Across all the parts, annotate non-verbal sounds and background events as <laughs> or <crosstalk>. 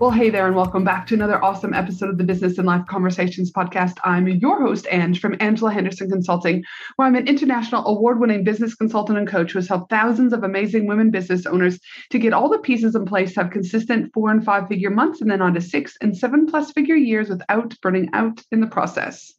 Well, hey there, and welcome back to another awesome episode of the Business and Life Conversations podcast. I'm your host, Ange, from Angela Henderson Consulting, where I'm an international award winning business consultant and coach who has helped thousands of amazing women business owners to get all the pieces in place to have consistent four and five figure months and then on to six and seven plus figure years without burning out in the process.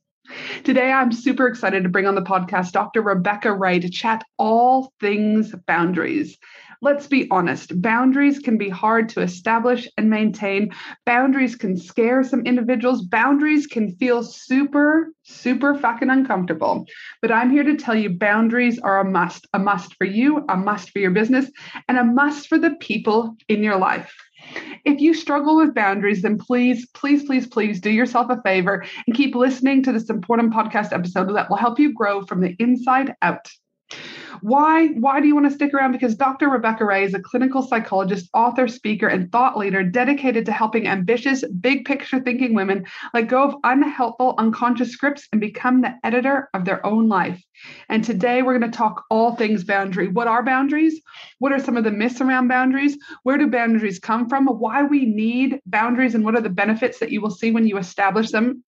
Today, I'm super excited to bring on the podcast Dr. Rebecca Ray to chat all things boundaries. Let's be honest, boundaries can be hard to establish and maintain. Boundaries can scare some individuals. Boundaries can feel super, super fucking uncomfortable. But I'm here to tell you boundaries are a must, a must for you, a must for your business, and a must for the people in your life. If you struggle with boundaries, then please, please, please, please do yourself a favor and keep listening to this important podcast episode that will help you grow from the inside out. Why, why do you want to stick around? Because Dr. Rebecca Ray is a clinical psychologist, author, speaker, and thought leader dedicated to helping ambitious, big picture thinking women let go of unhelpful, unconscious scripts and become the editor of their own life. And today we're going to talk all things boundary. What are boundaries? What are some of the myths around boundaries? Where do boundaries come from? Why we need boundaries and what are the benefits that you will see when you establish them?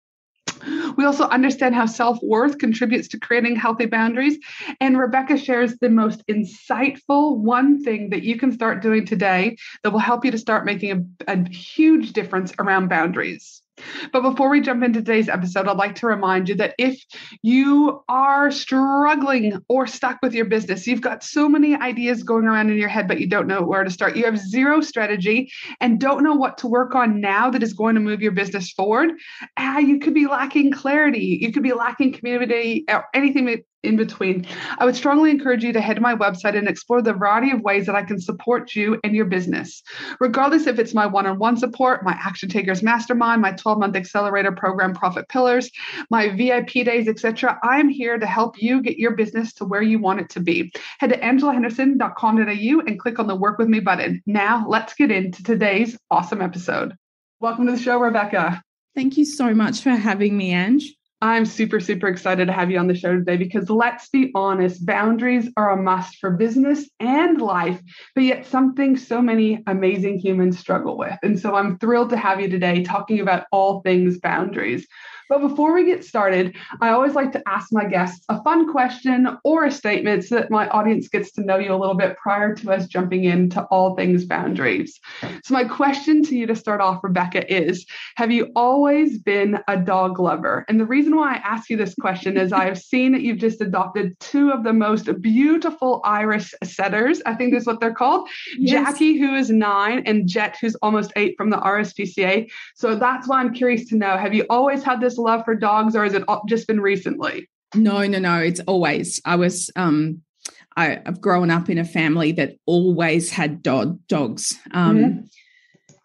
We also understand how self worth contributes to creating healthy boundaries. And Rebecca shares the most insightful one thing that you can start doing today that will help you to start making a, a huge difference around boundaries. But before we jump into today's episode, I'd like to remind you that if you are struggling or stuck with your business, you've got so many ideas going around in your head, but you don't know where to start, you have zero strategy and don't know what to work on now that is going to move your business forward, uh, you could be lacking clarity. You could be lacking community or anything in between, I would strongly encourage you to head to my website and explore the variety of ways that I can support you and your business. Regardless if it's my one on one support, my Action Takers Mastermind, my 12 month accelerator program, Profit Pillars, my VIP days, etc., I'm here to help you get your business to where you want it to be. Head to angelahenderson.com.au and click on the Work With Me button. Now, let's get into today's awesome episode. Welcome to the show, Rebecca. Thank you so much for having me, Ange. I'm super, super excited to have you on the show today because let's be honest, boundaries are a must for business and life, but yet something so many amazing humans struggle with. And so I'm thrilled to have you today talking about all things boundaries. But before we get started, I always like to ask my guests a fun question or a statement so that my audience gets to know you a little bit prior to us jumping into all things boundaries. So, my question to you to start off, Rebecca, is Have you always been a dog lover? And the reason why I ask you this question is I have seen that you've just adopted two of the most beautiful Irish setters. I think that's what they're called yes. Jackie, who is nine, and Jet, who's almost eight from the RSPCA. So, that's why I'm curious to know Have you always had this love for dogs or has it just been recently? No, no, no. It's always. I was um I, have grown up in a family that always had dog dogs. Um mm-hmm.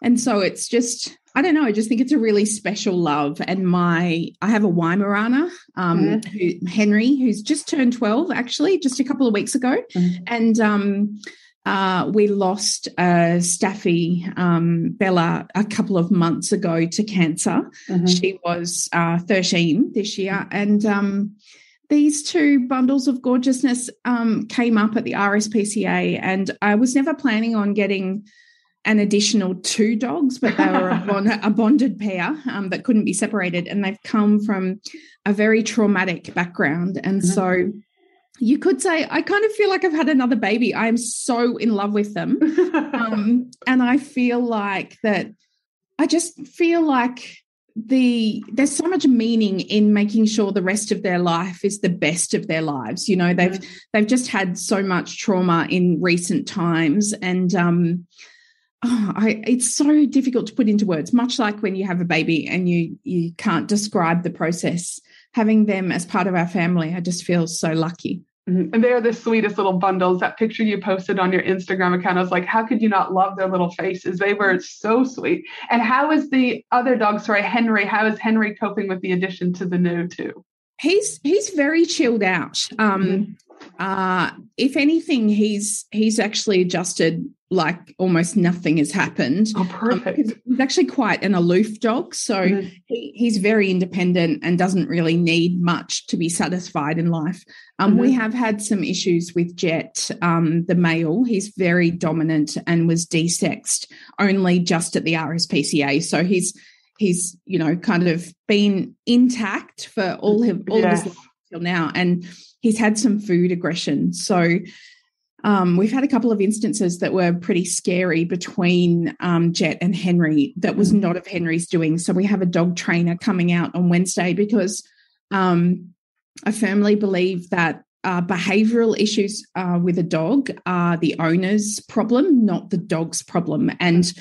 and so it's just I don't know, I just think it's a really special love. And my I have a Weimaraner, um, mm-hmm. who, Henry, who's just turned 12 actually, just a couple of weeks ago. Mm-hmm. And um uh, we lost uh, Staffy um, Bella a couple of months ago to cancer. Mm-hmm. She was uh, 13 this year. And um, these two bundles of gorgeousness um, came up at the RSPCA. And I was never planning on getting an additional two dogs, but they were a, <laughs> bond, a bonded pair um, that couldn't be separated. And they've come from a very traumatic background. And mm-hmm. so you could say I kind of feel like I've had another baby. I am so in love with them. <laughs> um, and I feel like that I just feel like the there's so much meaning in making sure the rest of their life is the best of their lives. You know they've they've just had so much trauma in recent times. And um oh, I, it's so difficult to put into words much like when you have a baby and you you can't describe the process. Having them as part of our family i just feel so lucky Mm-hmm. And they're the sweetest little bundles. That picture you posted on your Instagram account, I was like, how could you not love their little faces? They were so sweet. And how is the other dog, sorry, Henry, how is Henry coping with the addition to the new too? He's he's very chilled out. Um, mm-hmm. uh, if anything, he's he's actually adjusted like almost nothing has happened. Oh, perfect. Um, he's actually quite an aloof dog. So mm-hmm. he, he's very independent and doesn't really need much to be satisfied in life. Um, mm-hmm. We have had some issues with Jet, um, the male. He's very dominant and was desexed only just at the RSPCA. So he's he's you know kind of been intact for all his all of his life till now, and he's had some food aggression. So um, we've had a couple of instances that were pretty scary between um, Jet and Henry that was mm. not of Henry's doing. So we have a dog trainer coming out on Wednesday because um, I firmly believe that uh, behavioral issues uh, with a dog are the owner's problem, not the dog's problem. And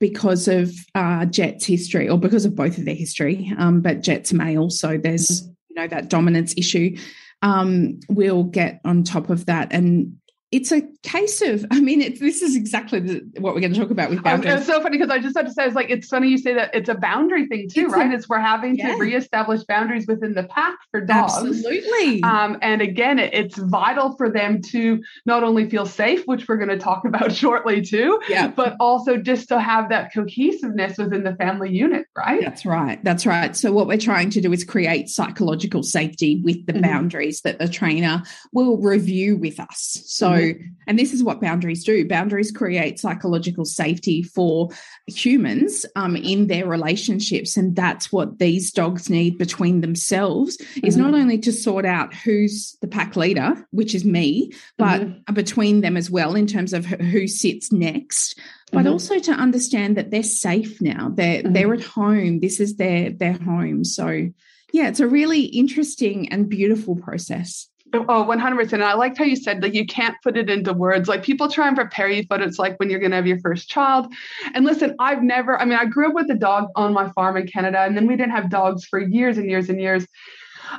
because of uh, Jet's history, or because of both of their history, um, but Jet's male, so there's mm. you know that dominance issue. Um, we'll get on top of that and it's a case of, I mean, it's, this is exactly the, what we're going to talk about with boundaries. It's so funny because I just had to say, it's like, it's funny you say that it's a boundary thing too, it's right? A, it's we're having yeah. to reestablish boundaries within the pack for dogs. Absolutely. Um, and again, it, it's vital for them to not only feel safe, which we're going to talk <laughs> about shortly too, yeah. but also just to have that cohesiveness within the family unit, right? That's right. That's right. So what we're trying to do is create psychological safety with the mm-hmm. boundaries that the trainer will review with us. So mm-hmm and this is what boundaries do boundaries create psychological safety for humans um, in their relationships. And that's what these dogs need between themselves mm-hmm. is not mm-hmm. only to sort out who's the pack leader, which is me, but mm-hmm. between them as well in terms of who sits next but mm-hmm. also to understand that they're safe now. They're mm-hmm. they're at home. This is their their home. So yeah, it's a really interesting and beautiful process. Oh, 100%. And I liked how you said like you can't put it into words. Like people try and prepare you, but it's like when you're going to have your first child. And listen, I've never, I mean, I grew up with a dog on my farm in Canada, and then we didn't have dogs for years and years and years.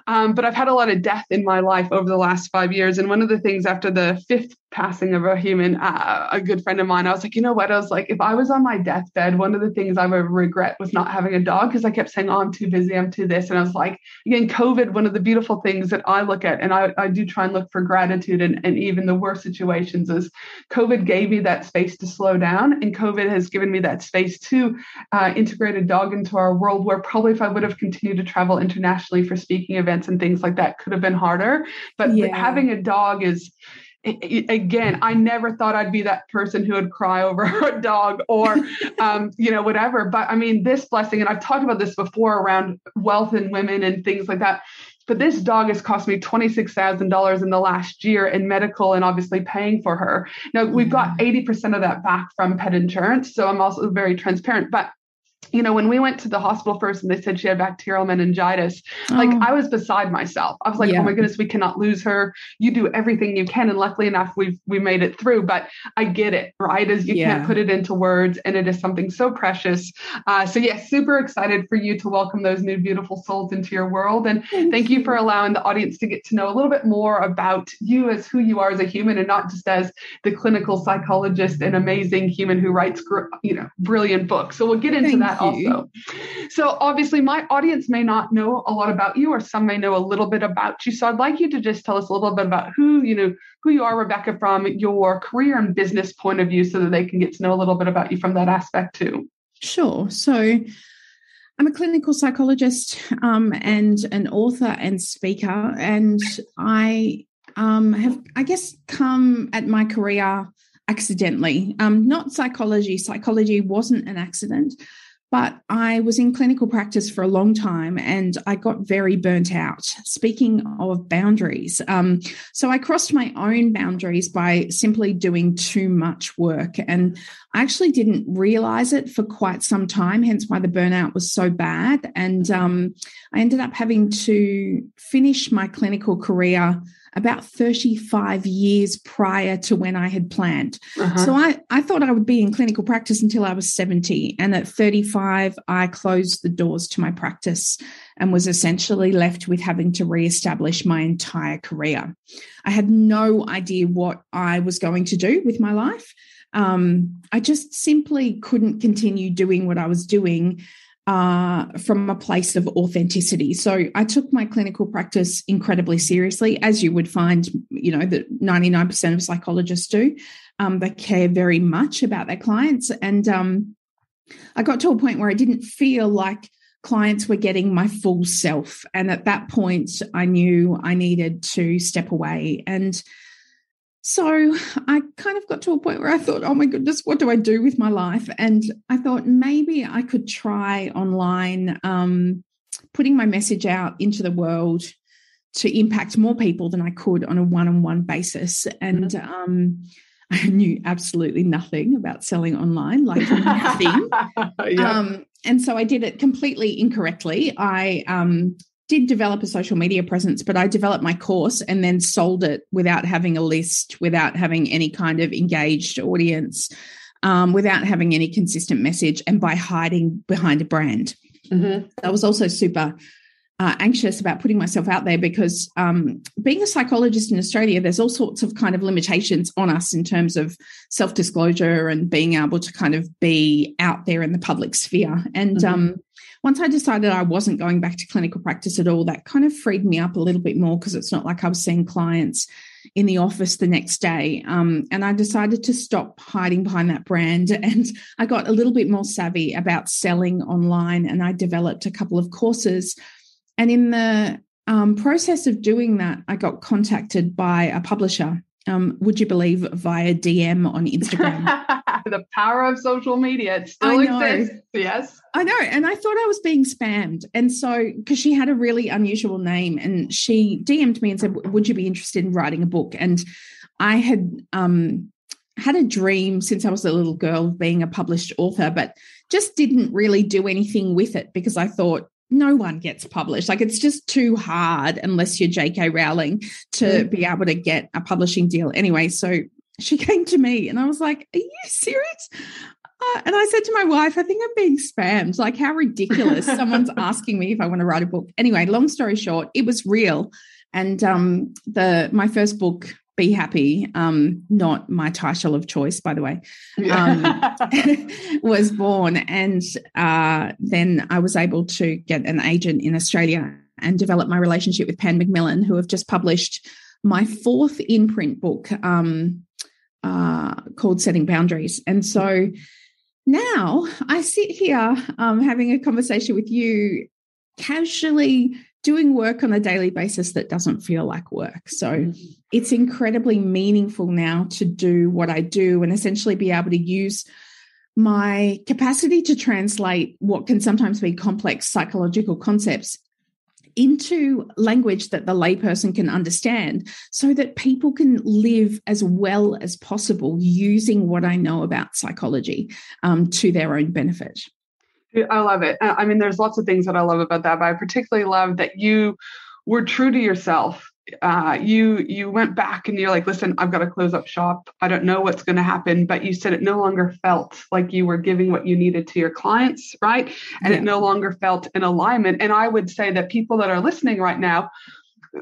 Um, but I've had a lot of death in my life over the last five years. And one of the things after the fifth passing of a human, uh, a good friend of mine, I was like, you know what? I was like, if I was on my deathbed, one of the things I would regret was not having a dog because I kept saying, oh, I'm too busy, I'm too this. And I was like, again, COVID, one of the beautiful things that I look at, and I, I do try and look for gratitude and, and even the worst situations is COVID gave me that space to slow down. And COVID has given me that space to uh, integrate a dog into our world where probably if I would have continued to travel internationally for speaking events and things like that could have been harder. But yeah. having a dog is, again i never thought i'd be that person who would cry over <laughs> a dog or <laughs> um, you know whatever but i mean this blessing and i've talked about this before around wealth and women and things like that but this dog has cost me $26,000 in the last year in medical and obviously paying for her. Now, we've got 80% mm-hmm. of that back from pet insurance. So I'm also very transparent. But you know, when we went to the hospital first and they said she had bacterial meningitis, oh. like I was beside myself. I was like, yeah. oh my goodness, we cannot lose her. You do everything you can. And luckily enough, we've we made it through. But I get it, right? As you yeah. can't put it into words, and it is something so precious. Uh, so yeah, super excited for you to welcome those new beautiful souls into your world. And thank, thank you. you for allowing the audience to get to know a little bit more about you as who you are as a human and not just as the clinical psychologist and amazing human who writes you know brilliant books. So we'll get into thank that also. So obviously my audience may not know a lot about you or some may know a little bit about you. So I'd like you to just tell us a little bit about who, you know, who you are, Rebecca, from your career and business point of view so that they can get to know a little bit about you from that aspect too. Sure. So I'm a clinical psychologist um, and an author and speaker, and I um, have, I guess, come at my career accidentally. Um, not psychology. Psychology wasn't an accident. But I was in clinical practice for a long time and I got very burnt out. Speaking of boundaries, um, so I crossed my own boundaries by simply doing too much work. And I actually didn't realize it for quite some time, hence why the burnout was so bad. And um, I ended up having to finish my clinical career about 35 years prior to when I had planned. Uh-huh. So I, I thought I would be in clinical practice until I was 70. And at 35, I closed the doors to my practice and was essentially left with having to reestablish my entire career. I had no idea what I was going to do with my life. Um, I just simply couldn't continue doing what I was doing uh, from a place of authenticity. So I took my clinical practice incredibly seriously, as you would find, you know, that 99% of psychologists do. Um, they care very much about their clients. And um, I got to a point where I didn't feel like clients were getting my full self. And at that point, I knew I needed to step away. And so I kind of got to a point where I thought, oh my goodness, what do I do with my life? And I thought maybe I could try online um, putting my message out into the world to impact more people than I could on a one on one basis. And mm-hmm. um, <laughs> I knew absolutely nothing about selling online, like nothing. <laughs> yep. um, and so I did it completely incorrectly. I um, did develop a social media presence, but I developed my course and then sold it without having a list, without having any kind of engaged audience, um, without having any consistent message, and by hiding behind a brand. Mm-hmm. I was also super uh, anxious about putting myself out there because um, being a psychologist in Australia, there's all sorts of kind of limitations on us in terms of self disclosure and being able to kind of be out there in the public sphere. And mm-hmm. um, once I decided I wasn't going back to clinical practice at all, that kind of freed me up a little bit more because it's not like I was seeing clients in the office the next day. Um, and I decided to stop hiding behind that brand. <laughs> And I got a little bit more savvy about selling online and I developed a couple of courses. And in the um, process of doing that, I got contacted by a publisher um, would you believe, via DM on <laughs> Instagram. <laughs> the power of social media. It still exists. Yes. I know. And I thought I was being spammed. And so, because she had a really unusual name, and she DM'd me and said, Would you be interested in writing a book? And I had um, had a dream since I was a little girl of being a published author, but just didn't really do anything with it because I thought, no one gets published. Like it's just too hard unless you're J.K. Rowling to mm. be able to get a publishing deal. Anyway, so she came to me and I was like, Are you serious? Uh, and I said to my wife, I think I'm being spammed. Like, how ridiculous. Someone's <laughs> asking me if I want to write a book. Anyway, long story short, it was real. And um, the my first book be happy um not my title of choice by the way um, <laughs> <laughs> was born and uh, then i was able to get an agent in australia and develop my relationship with pan macmillan who have just published my fourth imprint book um, uh, called setting boundaries and so now i sit here um, having a conversation with you casually doing work on a daily basis that doesn't feel like work. So it's incredibly meaningful now to do what I do and essentially be able to use my capacity to translate what can sometimes be complex psychological concepts into language that the layperson can understand so that people can live as well as possible using what I know about psychology um, to their own benefit. I love it. I mean, there's lots of things that I love about that, but I particularly love that you were true to yourself. Uh, you you went back and you're like, listen, I've got to close up shop. I don't know what's going to happen, but you said it no longer felt like you were giving what you needed to your clients, right? And yeah. it no longer felt in alignment. And I would say that people that are listening right now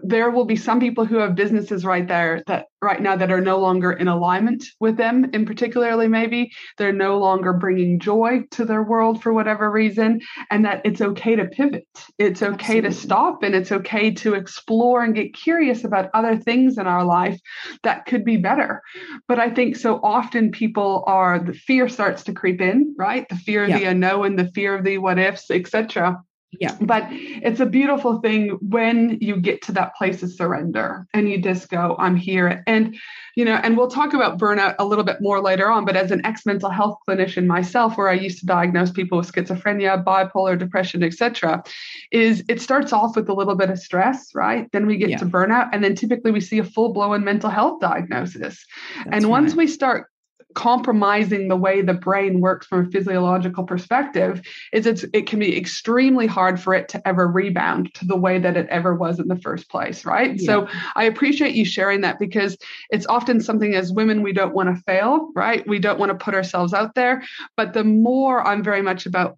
there will be some people who have businesses right there that right now that are no longer in alignment with them in particularly maybe they're no longer bringing joy to their world for whatever reason and that it's okay to pivot it's okay Absolutely. to stop and it's okay to explore and get curious about other things in our life that could be better but i think so often people are the fear starts to creep in right the fear of yeah. the unknown the fear of the what ifs etc yeah. But it's a beautiful thing when you get to that place of surrender and you just go, I'm here. And, you know, and we'll talk about burnout a little bit more later on. But as an ex mental health clinician myself, where I used to diagnose people with schizophrenia, bipolar, depression, etc., is it starts off with a little bit of stress, right? Then we get yeah. to burnout. And then typically we see a full blown mental health diagnosis. That's and once right. we start compromising the way the brain works from a physiological perspective is it's it can be extremely hard for it to ever rebound to the way that it ever was in the first place right? Yeah. so i appreciate you sharing that because it's often something as women we don't want to fail right? We don't want to put ourselves out there. But the more i'm very much about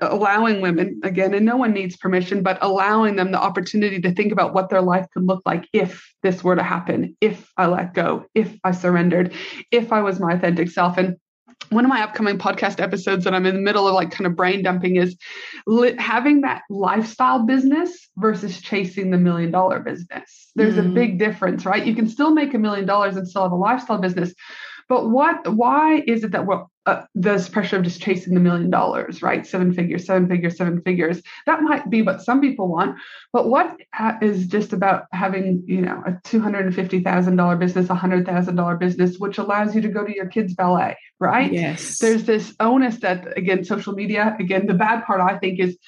allowing women again and no one needs permission but allowing them the opportunity to think about what their life could look like if this were to happen if i let go if i surrendered if i was my authentic self and one of my upcoming podcast episodes that I'm in the middle of like kind of brain dumping is li- having that lifestyle business versus chasing the million dollar business. There's mm. a big difference, right? You can still make a million dollars and still have a lifestyle business, but what? Why is it that we're uh, this pressure of just chasing the million dollars, right? Seven figures, seven figures, seven figures. That might be what some people want, but what is just about having, you know, a two hundred and fifty thousand dollar business, a hundred thousand dollar business, which allows you to go to your kids' ballet, right? Yes. There's this onus that again, social media. Again, the bad part I think is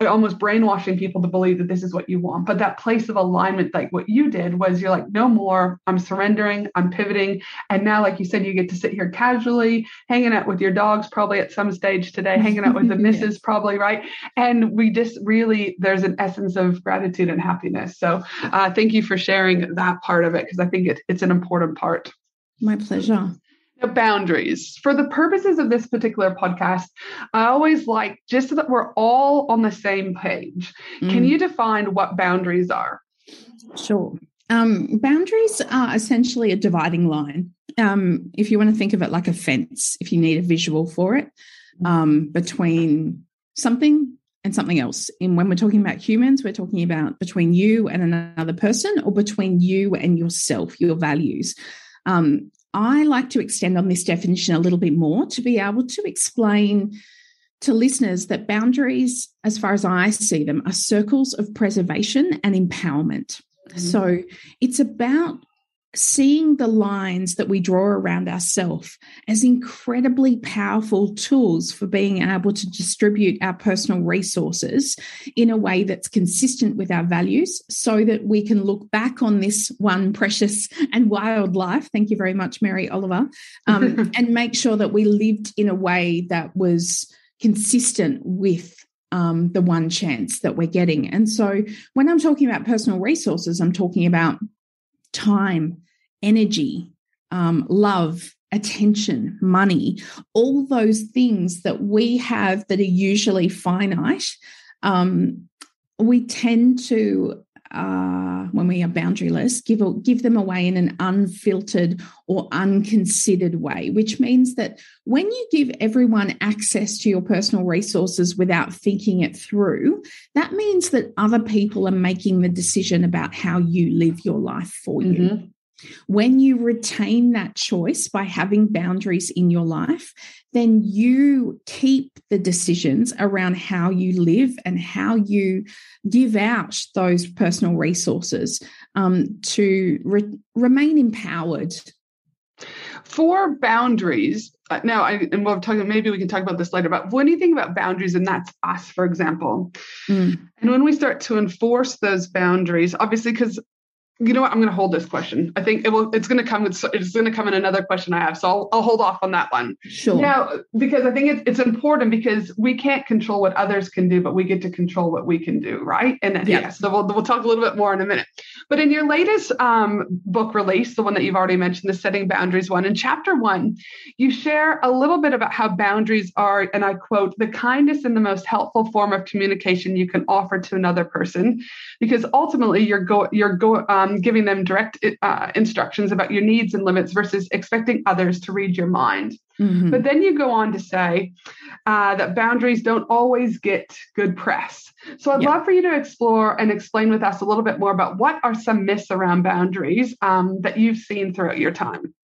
almost brainwashing people to believe that this is what you want. But that place of alignment, like what you did, was you're like, no more. I'm surrendering. I'm pivoting. And now, like you said, you get to sit here casually, hanging out with your dogs, probably at some stage today, hanging out with the <laughs> missus, yes. probably right. And we just really, there's an essence of gratitude and happiness. So, uh, thank you for sharing that part of it because I think it, it's an important part. My pleasure boundaries. For the purposes of this particular podcast, I always like just so that we're all on the same page. Mm. Can you define what boundaries are? Sure. Um, boundaries are essentially a dividing line. Um, if you want to think of it like a fence, if you need a visual for it, um, between something and something else. And when we're talking about humans, we're talking about between you and another person or between you and yourself, your values. Um, I like to extend on this definition a little bit more to be able to explain to listeners that boundaries, as far as I see them, are circles of preservation and empowerment. Mm-hmm. So it's about seeing the lines that we draw around ourselves as incredibly powerful tools for being able to distribute our personal resources in a way that's consistent with our values so that we can look back on this one precious and wild life. Thank you very much, Mary Oliver, um, <laughs> and make sure that we lived in a way that was consistent with um, the one chance that we're getting. And so when I'm talking about personal resources, I'm talking about time, energy, um, love, attention, money, all those things that we have that are usually finite. Um, we tend to uh, when we are boundaryless, give give them away in an unfiltered or unconsidered way, which means that when you give everyone access to your personal resources without thinking it through, that means that other people are making the decision about how you live your life for you. Mm-hmm. When you retain that choice by having boundaries in your life, then you keep the decisions around how you live and how you give out those personal resources um, to re- remain empowered. For boundaries, uh, now, I, and we'll talk. Maybe we can talk about this later. But when you think about boundaries, and that's us, for example, mm. and when we start to enforce those boundaries, obviously, because you know what? I'm going to hold this question. I think it will. It's going to come. It's, it's going to come in another question I have. So I'll, I'll hold off on that one. Sure. Now, because I think it's it's important because we can't control what others can do, but we get to control what we can do, right? And yeah, yeah so we'll we'll talk a little bit more in a minute. But in your latest um, book release, the one that you've already mentioned, the Setting Boundaries one, in chapter one, you share a little bit about how boundaries are, and I quote, the kindest and the most helpful form of communication you can offer to another person, because ultimately you're go you're go um, um, giving them direct uh, instructions about your needs and limits versus expecting others to read your mind. Mm-hmm. But then you go on to say uh, that boundaries don't always get good press. So I'd love for you to explore and explain with us a little bit more about what are some myths around boundaries um, that you've seen throughout your time.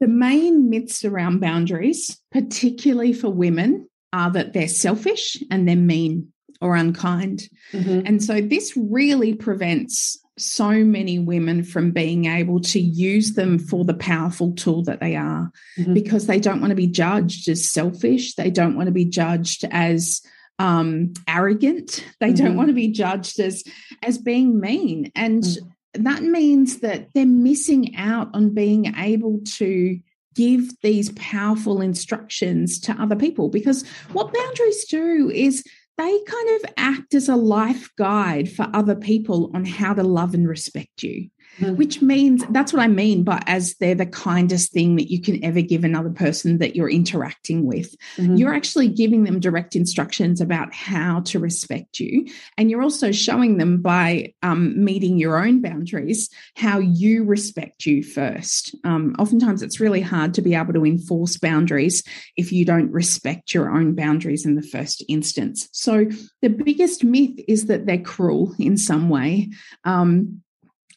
The main myths around boundaries, particularly for women, are that they're selfish and they're mean or unkind. Mm-hmm. And so this really prevents so many women from being able to use them for the powerful tool that they are mm-hmm. because they don't want to be judged as selfish. They don't want to be judged as um, arrogant. They mm-hmm. don't want to be judged as as being mean. And mm-hmm. that means that they're missing out on being able to give these powerful instructions to other people because what boundaries do is they kind of act as a life guide for other people on how to love and respect you. Mm-hmm. Which means that's what I mean But as they're the kindest thing that you can ever give another person that you're interacting with. Mm-hmm. You're actually giving them direct instructions about how to respect you. And you're also showing them by um, meeting your own boundaries how you respect you first. Um, oftentimes, it's really hard to be able to enforce boundaries if you don't respect your own boundaries in the first instance. So, the biggest myth is that they're cruel in some way. Um,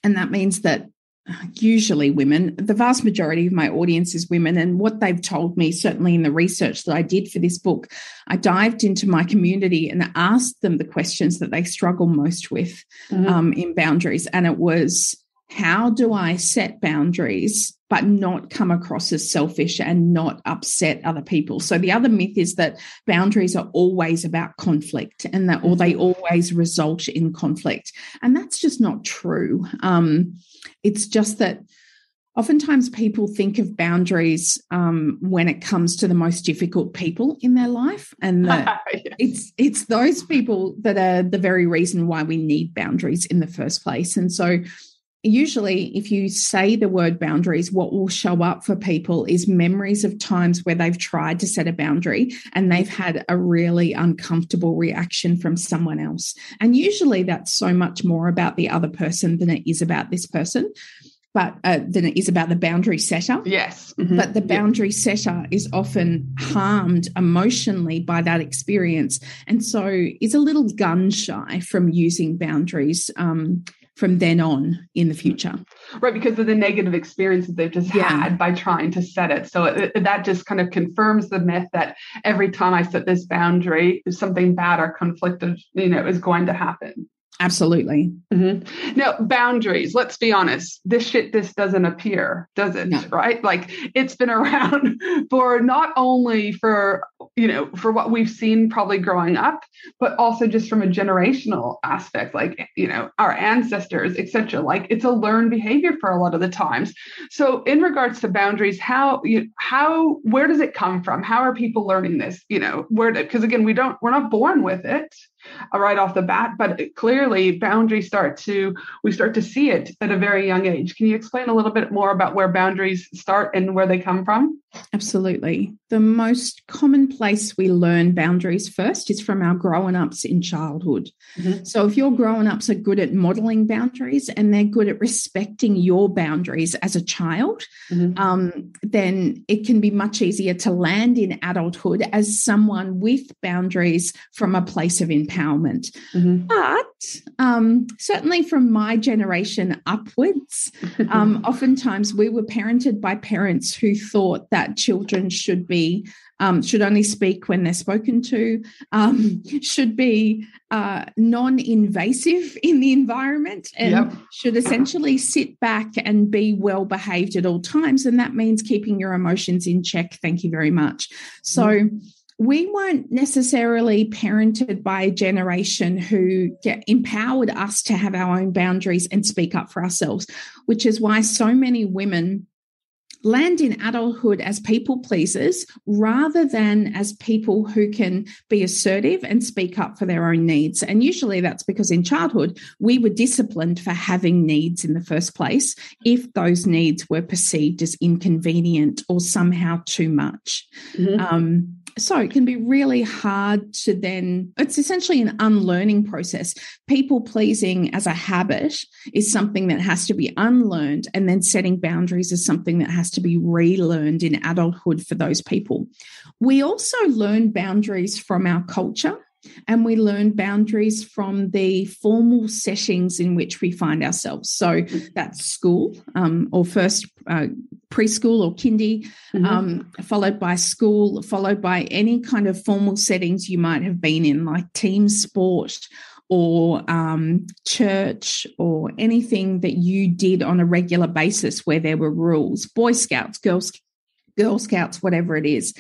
and that means that usually women, the vast majority of my audience is women. And what they've told me, certainly in the research that I did for this book, I dived into my community and asked them the questions that they struggle most with mm-hmm. um, in boundaries. And it was, how do I set boundaries but not come across as selfish and not upset other people? So the other myth is that boundaries are always about conflict and that or they mm-hmm. always result in conflict. And that's just not true. Um, it's just that oftentimes people think of boundaries um, when it comes to the most difficult people in their life and <laughs> yes. it's it's those people that are the very reason why we need boundaries in the first place and so usually if you say the word boundaries what will show up for people is memories of times where they've tried to set a boundary and they've had a really uncomfortable reaction from someone else and usually that's so much more about the other person than it is about this person but uh, than it is about the boundary setter. Yes. Mm-hmm. But the boundary setter is often harmed emotionally by that experience. And so is a little gun shy from using boundaries um, from then on in the future. Right, because of the negative experiences they've just yeah. had by trying to set it. So it, that just kind of confirms the myth that every time I set this boundary, something bad or conflictive, you know, is going to happen. Absolutely. Mm-hmm. Now, boundaries, let's be honest, this shit this doesn't appear, does it? No. Right? Like it's been <laughs> around for not only for, you know, for what we've seen probably growing up, but also just from a generational aspect, like, you know, our ancestors, etc. Like it's a learned behavior for a lot of the times. So in regards to boundaries, how you how where does it come from? How are people learning this? You know, where because again, we don't we're not born with it Uh, right off the bat, but clearly boundaries start to we start to see it at a very young age. Can you explain a little bit more about where boundaries start and where they come from? Absolutely. The most common place we learn boundaries first is from our grown ups in childhood. Mm-hmm. So, if your grown ups are good at modeling boundaries and they're good at respecting your boundaries as a child, mm-hmm. um, then it can be much easier to land in adulthood as someone with boundaries from a place of empowerment. Mm-hmm. But um, certainly from my generation upwards, <laughs> um, oftentimes we were parented by parents who thought that that children should be um, should only speak when they're spoken to, um, should be uh, non invasive in the environment, and yep. should essentially sit back and be well behaved at all times. And that means keeping your emotions in check. Thank you very much. So, mm we weren't necessarily parented by a generation who get, empowered us to have our own boundaries and speak up for ourselves, which is why so many women land in adulthood as people pleasers rather than as people who can be assertive and speak up for their own needs. And usually that's because in childhood, we were disciplined for having needs in the first place if those needs were perceived as inconvenient or somehow too much. Mm-hmm. Um, so it can be really hard to then, it's essentially an unlearning process. People pleasing as a habit is something that has to be unlearned, and then setting boundaries is something that has to be relearned in adulthood for those people. We also learn boundaries from our culture and we learn boundaries from the formal settings in which we find ourselves. So that's school um, or first uh, preschool or kindy, mm-hmm. um, followed by school, followed by any kind of formal settings you might have been in, like team sport or um, church or anything that you did on a regular basis where there were rules, Boy Scouts, Girls, Girl Scouts, whatever it is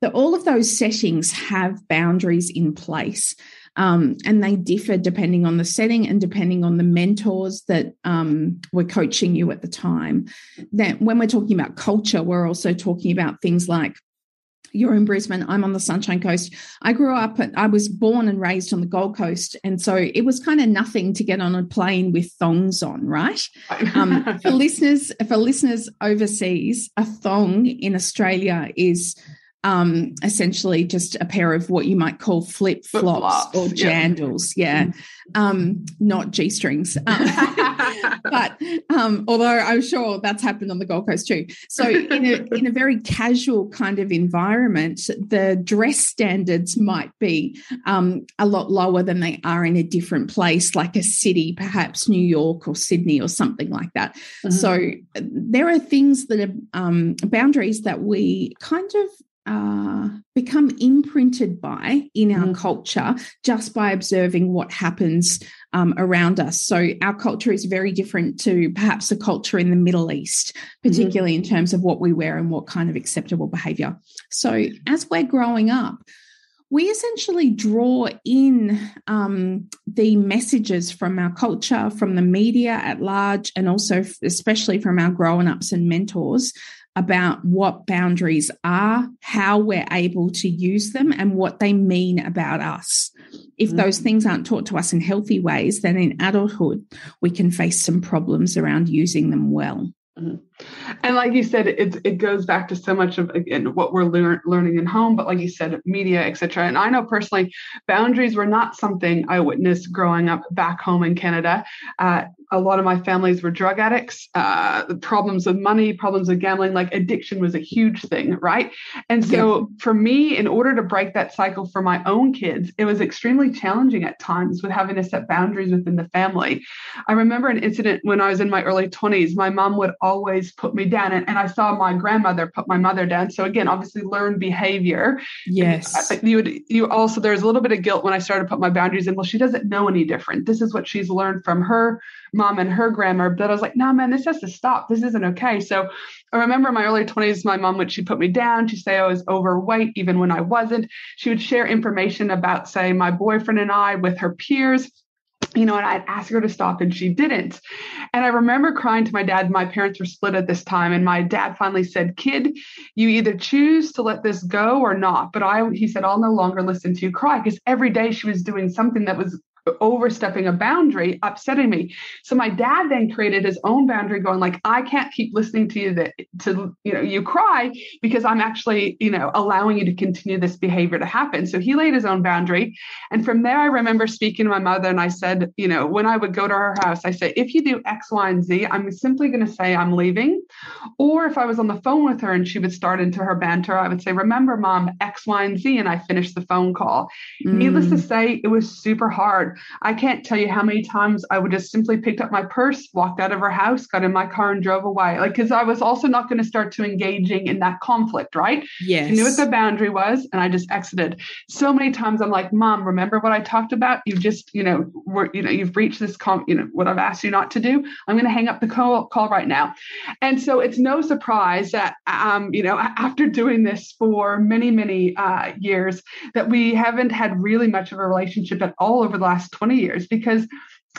that all of those settings have boundaries in place. Um, and they differ depending on the setting and depending on the mentors that um, were coaching you at the time. That when we're talking about culture, we're also talking about things like you're in Brisbane, I'm on the Sunshine Coast. I grew up, I was born and raised on the Gold Coast. And so it was kind of nothing to get on a plane with thongs on, right? <laughs> Um, for listeners, for listeners overseas, a thong in Australia is um, essentially just a pair of what you might call flip flops or jandals. Yeah. yeah. Um, not G strings. <laughs> Um, but um, although I'm sure that's happened on the Gold Coast too. So, in a, in a very casual kind of environment, the dress standards might be um, a lot lower than they are in a different place, like a city, perhaps New York or Sydney or something like that. Mm-hmm. So, there are things that are um, boundaries that we kind of uh, become imprinted by in our mm. culture just by observing what happens um, around us. So, our culture is very different to perhaps a culture in the Middle East, mm-hmm. particularly mm-hmm. in terms of what we wear and what kind of acceptable behavior. So, as we're growing up, we essentially draw in um, the messages from our culture, from the media at large, and also, especially from our grown ups and mentors about what boundaries are, how we're able to use them, and what they mean about us. If those mm. things aren't taught to us in healthy ways, then in adulthood, we can face some problems around using them well. Mm-hmm. And like you said, it it goes back to so much of again what we're lear- learning in home, but like you said, media, etc. And I know personally, boundaries were not something I witnessed growing up back home in Canada. Uh, a lot of my families were drug addicts. Uh, the problems with money, problems with gambling, like addiction was a huge thing, right? And so yeah. for me, in order to break that cycle for my own kids, it was extremely challenging at times with having to set boundaries within the family. I remember an incident when I was in my early 20s. My mom would always put me down, and, and I saw my grandmother put my mother down. So again, obviously learned behavior. Yes. You would you also there's a little bit of guilt when I started to put my boundaries in. Well, she doesn't know any different. This is what she's learned from her mom and her grandma, but I was like, no, man, this has to stop. This isn't okay. So I remember in my early 20s, my mom would, she put me down. She'd say I was overweight, even when I wasn't. She would share information about, say, my boyfriend and I with her peers you know, and I'd ask her to stop and she didn't. And I remember crying to my dad. My parents were split at this time. And my dad finally said, Kid, you either choose to let this go or not. But I, he said, I'll no longer listen to you cry because every day she was doing something that was overstepping a boundary upsetting me. So my dad then created his own boundary going like i can't keep listening to you that to you know you cry because i'm actually you know allowing you to continue this behavior to happen. So he laid his own boundary. And from there i remember speaking to my mother and i said you know when i would go to her house i said if you do x y and z i'm simply going to say i'm leaving. Or if i was on the phone with her and she would start into her banter i would say remember mom x y and z and i finished the phone call. Mm. needless to say it was super hard I can't tell you how many times I would just simply picked up my purse, walked out of her house, got in my car, and drove away. Like, because I was also not going to start to engaging in that conflict, right? Yes. I knew what the boundary was, and I just exited. So many times I'm like, Mom, remember what I talked about? You just, you know, were, you know, you've reached this, com- you know, what I've asked you not to do. I'm going to hang up the call, call right now. And so it's no surprise that, um, you know, after doing this for many, many uh, years, that we haven't had really much of a relationship at all over the last last 20 years because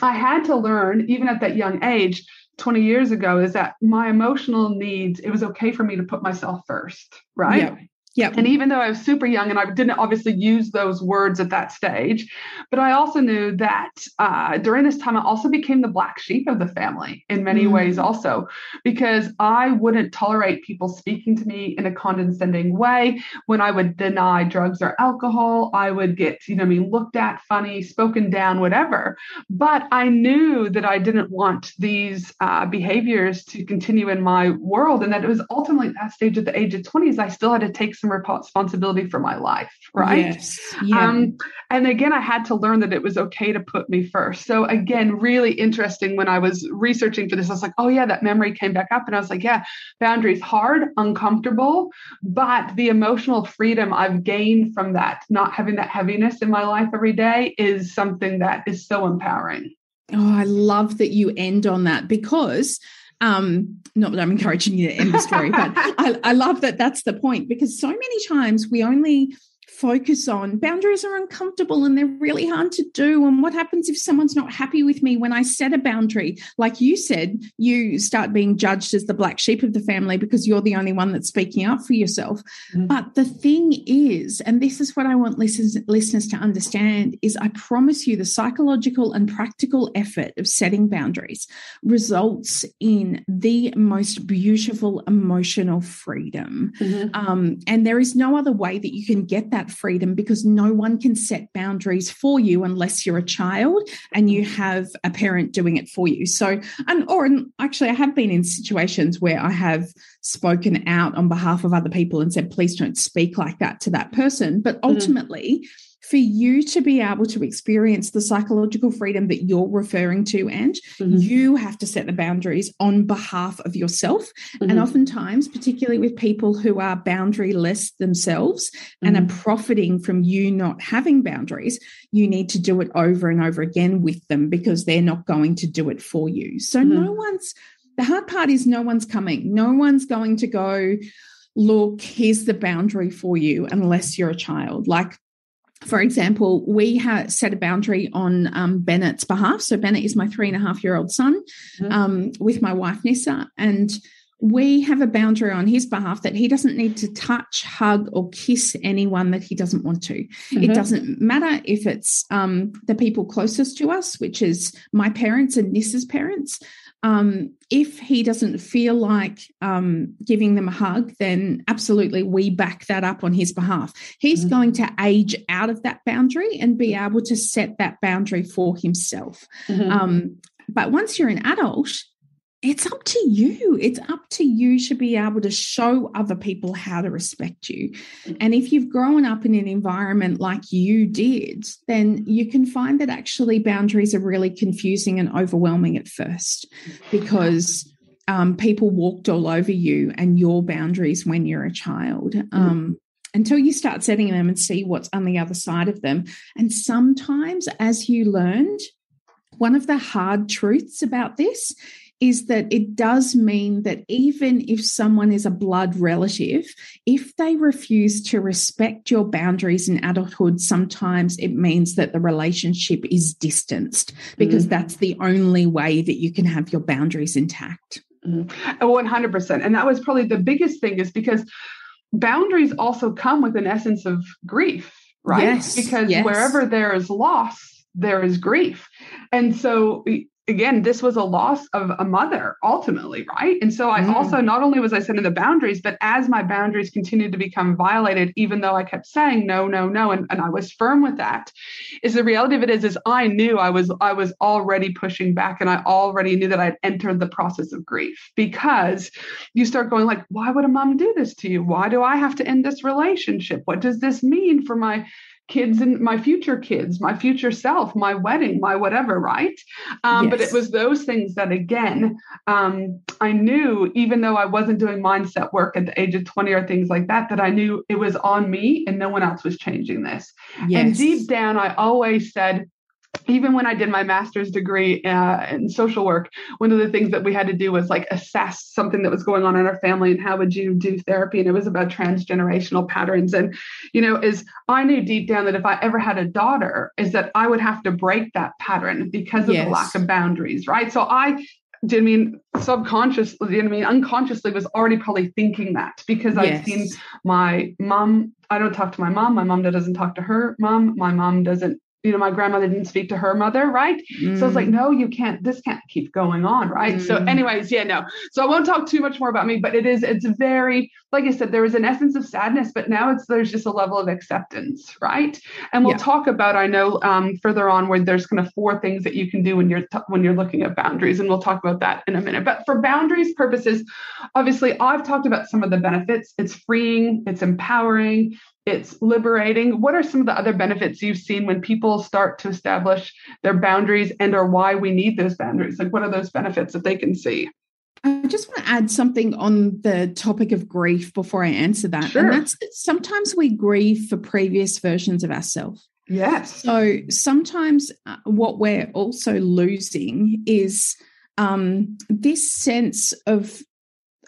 I had to learn, even at that young age, 20 years ago, is that my emotional needs, it was okay for me to put myself first, right? Yeah. Yeah. And even though I was super young and I didn't obviously use those words at that stage, but I also knew that uh, during this time, I also became the black sheep of the family in many mm. ways, also, because I wouldn't tolerate people speaking to me in a condescending way. When I would deny drugs or alcohol, I would get, you know, I mean, looked at funny, spoken down, whatever. But I knew that I didn't want these uh, behaviors to continue in my world. And that it was ultimately at that stage at the age of 20s, I still had to take some responsibility for my life, right? Yes. Yeah. Um, and again, I had to learn that it was okay to put me first. So again, really interesting when I was researching for this. I was like, oh yeah, that memory came back up, and I was like, yeah, boundaries hard, uncomfortable, but the emotional freedom I've gained from that, not having that heaviness in my life every day, is something that is so empowering. Oh, I love that you end on that because Um, not that I'm encouraging you to end the story, but <laughs> I, I love that that's the point because so many times we only focus on boundaries are uncomfortable and they're really hard to do. And what happens if someone's not happy with me when I set a boundary? Like you said, you start being judged as the black sheep of the family because you're the only one that's speaking up for yourself. Mm-hmm. But the thing is, and this is what I want listeners, listeners to understand, is I promise you the psychological and practical effort of setting boundaries results in the most beautiful emotional freedom. Mm-hmm. Um, and there is no other way that you can get that freedom because no one can set boundaries for you unless you're a child and you have a parent doing it for you. So, and or and actually, I have been in situations where I have spoken out on behalf of other people and said, please don't speak like that to that person. But mm-hmm. ultimately, mm for you to be able to experience the psychological freedom that you're referring to, and mm-hmm. you have to set the boundaries on behalf of yourself. Mm-hmm. And oftentimes, particularly with people who are boundaryless themselves mm-hmm. and are mm-hmm. profiting from you not having boundaries, you need to do it over and over again with them because they're not going to do it for you. So, no mm-hmm. one's the hard part is no one's coming. No one's going to go, look, here's the boundary for you, unless you're a child. Like for example, we have set a boundary on um, Bennett's behalf. So Bennett is my three and a half year old son mm-hmm. um, with my wife Nissa, and we have a boundary on his behalf that he doesn't need to touch, hug, or kiss anyone that he doesn't want to. Mm-hmm. It doesn't matter if it's um, the people closest to us, which is my parents and Nissa's parents, um, if he doesn't feel like um, giving them a hug, then absolutely we back that up on his behalf. He's mm-hmm. going to age out of that boundary and be able to set that boundary for himself. Mm-hmm. Um, but once you're an adult, it's up to you. It's up to you to be able to show other people how to respect you. And if you've grown up in an environment like you did, then you can find that actually boundaries are really confusing and overwhelming at first because um, people walked all over you and your boundaries when you're a child. Mm-hmm. Um, until you start setting them and see what's on the other side of them. And sometimes, as you learned, one of the hard truths about this is that it does mean that even if someone is a blood relative, if they refuse to respect your boundaries in adulthood, sometimes it means that the relationship is distanced because mm. that's the only way that you can have your boundaries intact. Mm. 100%. And that was probably the biggest thing is because boundaries also come with an essence of grief, right? Yes, because yes. wherever there is loss, there is grief. And so again, this was a loss of a mother ultimately, right? And so I mm. also not only was I setting the boundaries, but as my boundaries continued to become violated, even though I kept saying no, no, no, and, and I was firm with that, is the reality of it is, is I knew I was I was already pushing back and I already knew that I'd entered the process of grief because you start going like, why would a mom do this to you? Why do I have to end this relationship? What does this mean for my kids and my future kids, my future self, my wedding, my whatever, right? Um, yes. But it was those things that, again, um, I knew, even though I wasn't doing mindset work at the age of 20 or things like that, that I knew it was on me and no one else was changing this. Yes. And deep down, I always said, even when I did my master's degree uh, in social work, one of the things that we had to do was like assess something that was going on in our family and how would you do therapy. And it was about transgenerational patterns. And, you know, is I knew deep down that if I ever had a daughter, is that I would have to break that pattern because of yes. the lack of boundaries, right? So I did I mean subconsciously, did I mean unconsciously was already probably thinking that because yes. I've seen my mom. I don't talk to my mom. My mom doesn't talk to her mom. My mom doesn't you know, my grandmother didn't speak to her mother, right? Mm. So it's like, no, you can't, this can't keep going on, right? Mm. So, anyways, yeah, no. So I won't talk too much more about me, but it is, it's very, like I said, there is an essence of sadness, but now it's there's just a level of acceptance, right? And we'll yeah. talk about, I know, um, further on where there's kind of four things that you can do when you're t- when you're looking at boundaries, and we'll talk about that in a minute. But for boundaries purposes, obviously, I've talked about some of the benefits. It's freeing, it's empowering, it's liberating what are some of the other benefits you've seen when people start to establish their boundaries and or why we need those boundaries like what are those benefits that they can see I just want to add something on the topic of grief before I answer that. Sure. And that's that sometimes we grieve for previous versions of ourselves. Yes. So sometimes uh, what we're also losing is um, this sense of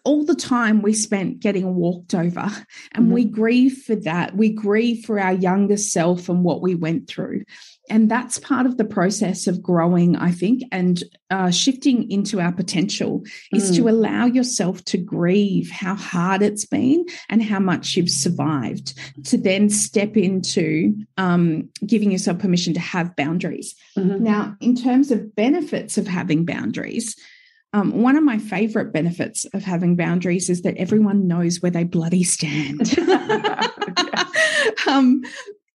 all the time we spent getting walked over and mm-hmm. we grieve for that we grieve for our younger self and what we went through and that's part of the process of growing i think and uh, shifting into our potential mm. is to mm. allow yourself to grieve how hard it's been and how much you've survived to then step into um, giving yourself permission to have boundaries mm-hmm. now in terms of benefits of having boundaries um, one of my favorite benefits of having boundaries is that everyone knows where they bloody stand. <laughs> <laughs> um,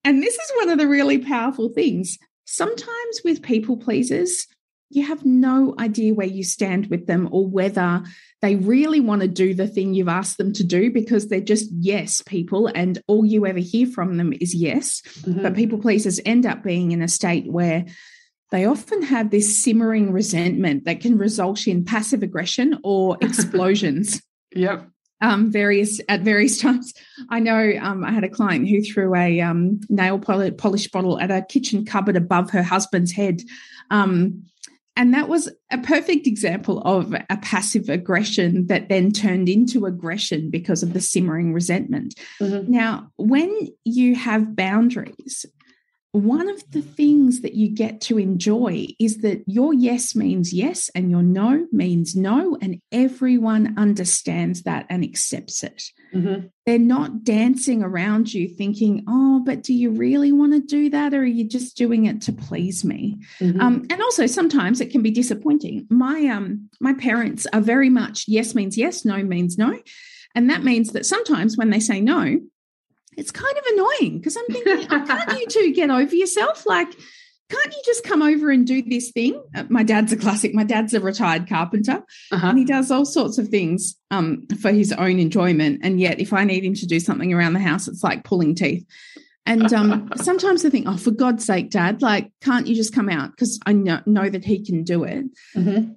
and this is one of the really powerful things. Sometimes with people pleasers, you have no idea where you stand with them or whether they really want to do the thing you've asked them to do because they're just yes people and all you ever hear from them is yes. Mm-hmm. But people pleasers end up being in a state where they often have this simmering resentment that can result in passive aggression or <laughs> explosions. yep. Um, various at various <laughs> times. I know um, I had a client who threw a um, nail polish bottle at a kitchen cupboard above her husband's head. Um, and that was a perfect example of a passive aggression that then turned into aggression because of the simmering resentment. Mm-hmm. Now, when you have boundaries, one of the things that you get to enjoy is that your yes means yes and your no means no, and everyone understands that and accepts it. Mm-hmm. They're not dancing around you thinking, oh, but do you really want to do that? Or are you just doing it to please me? Mm-hmm. Um, and also sometimes it can be disappointing. My um my parents are very much yes means yes, no means no. And that means that sometimes when they say no, it's kind of annoying because I'm thinking, oh, <laughs> can't you two get over yourself? Like, can't you just come over and do this thing? Uh, my dad's a classic. My dad's a retired carpenter uh-huh. and he does all sorts of things um, for his own enjoyment. And yet, if I need him to do something around the house, it's like pulling teeth. And um, <laughs> sometimes I think, oh, for God's sake, Dad, like, can't you just come out? Because I know, know that he can do it. Mm-hmm.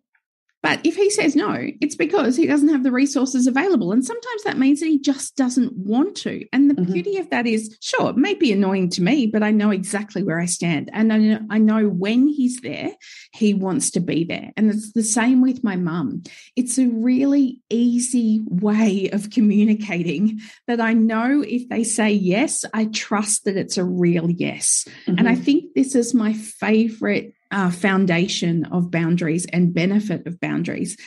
But if he says no, it's because he doesn't have the resources available. And sometimes that means that he just doesn't want to. And the mm-hmm. beauty of that is, sure, it may be annoying to me, but I know exactly where I stand. And I know, I know when he's there, he wants to be there. And it's the same with my mum. It's a really easy way of communicating that I know if they say yes, I trust that it's a real yes. Mm-hmm. And I mm-hmm. think this is my favorite uh, foundation of boundaries and benefit of boundaries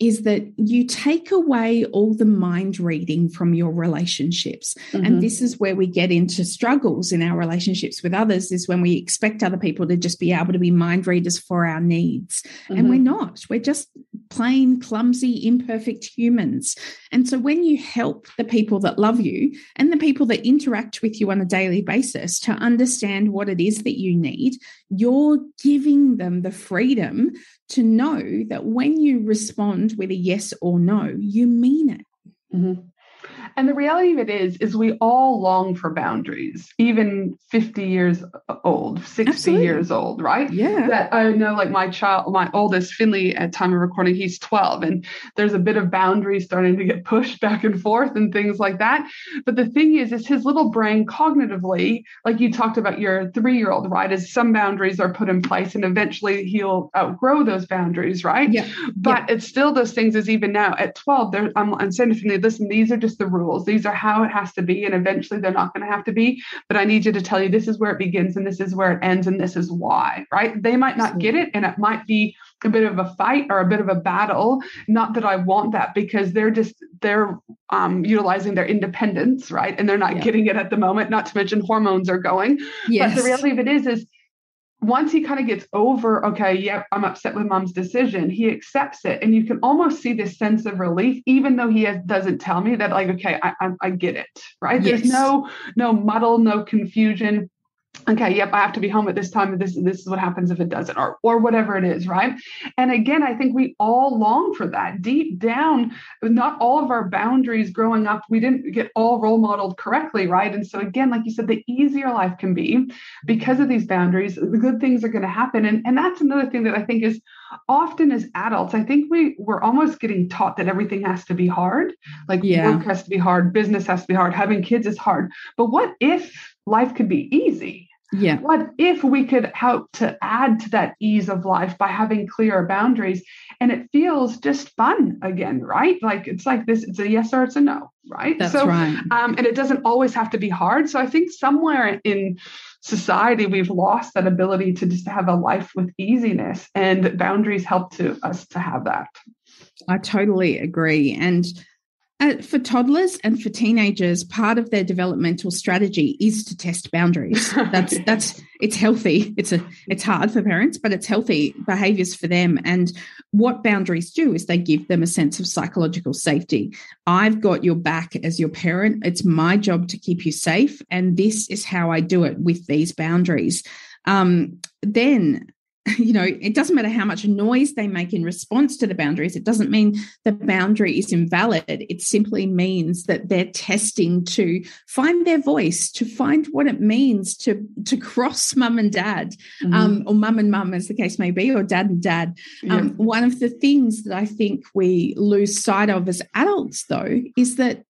is that you take away all the mind reading from your relationships mm-hmm. and this is where we get into struggles in our relationships with others is when we expect other people to just be able to be mind readers for our needs mm-hmm. and we're mm-hmm. not we're just plain clumsy imperfect humans and so when you help the people that love you and the people that interact with you on a daily basis to understand what it is that you need you're giving them the freedom to know that when you respond with a yes or no, you mean it. Mm-hmm. And the reality of it is, is we all long for boundaries, even 50 years old, 60 Absolutely. years old, right? Yeah. That I know like my child, my oldest Finley at time of recording, he's 12 and there's a bit of boundaries starting to get pushed back and forth and things like that. But the thing is, is his little brain cognitively, like you talked about your three-year-old, right? Is some boundaries are put in place and eventually he'll outgrow those boundaries, right? Yeah. But yeah. it's still those things as even now at 12, there I'm, I'm saying to Finley, listen, these are just the rules. These are how it has to be. And eventually they're not going to have to be. But I need you to tell you this is where it begins and this is where it ends and this is why, right? They might not get it and it might be a bit of a fight or a bit of a battle. Not that I want that because they're just, they're um, utilizing their independence, right? And they're not yeah. getting it at the moment, not to mention hormones are going. Yes. But the reality of it is, is once he kind of gets over, okay, yep, I'm upset with mom's decision, he accepts it. And you can almost see this sense of relief, even though he has, doesn't tell me that, like, okay, I, I, I get it, right? Yes. There's no, no muddle, no confusion okay yep i have to be home at this time this this is what happens if it doesn't or or whatever it is right? And again i think we all long for that. Deep down not all of our boundaries growing up we didn't get all role modeled correctly right? And so again like you said the easier life can be because of these boundaries the good things are going to happen. And and that's another thing that i think is often as adults i think we we're almost getting taught that everything has to be hard. Like yeah. work has to be hard business has to be hard having kids is hard. But what if life could be easy Yeah. What if we could help to add to that ease of life by having clearer boundaries and it feels just fun again, right? Like it's like this, it's a yes or it's a no, right? That's so, right. Um, and it doesn't always have to be hard. So I think somewhere in society we've lost that ability to just have a life with easiness and boundaries help to us to have that. I totally agree. And uh, for toddlers and for teenagers, part of their developmental strategy is to test boundaries. <laughs> That's that's it's healthy. It's a it's hard for parents, but it's healthy behaviors for them. And what boundaries do is they give them a sense of psychological safety. I've got your back as your parent. It's my job to keep you safe, and this is how I do it with these boundaries. Um, then <laughs> you know, it doesn't matter how much noise they make in response to the boundaries. It doesn't mean the boundary is invalid. It simply means that they're testing to find their voice, to find what it means to to cross mum and dad, mm-hmm. um, or mum and mum, as the case may be, or dad and dad. Yeah. Um, one of the things that I think we lose sight of as adults, though, is that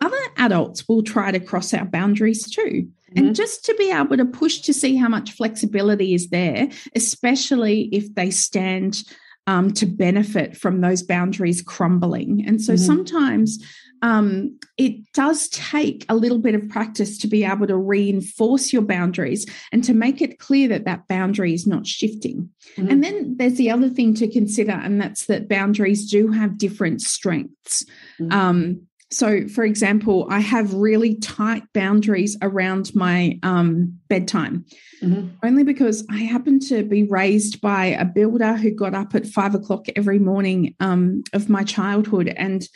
other adults will try to cross our boundaries too. Mm-hmm. And just to be able to push to see how much flexibility is there, especially if they stand um, to benefit from those boundaries crumbling. And so mm-hmm. sometimes um, it does take a little bit of practice to be able to reinforce your boundaries and to make it clear that that boundary is not shifting. Mm-hmm. And then there's the other thing to consider, and that's that boundaries do have different strengths. Mm-hmm. Um, so, for example, I have really tight boundaries around my um, bedtime, mm-hmm. only because I happen to be raised by a builder who got up at five o'clock every morning um, of my childhood, and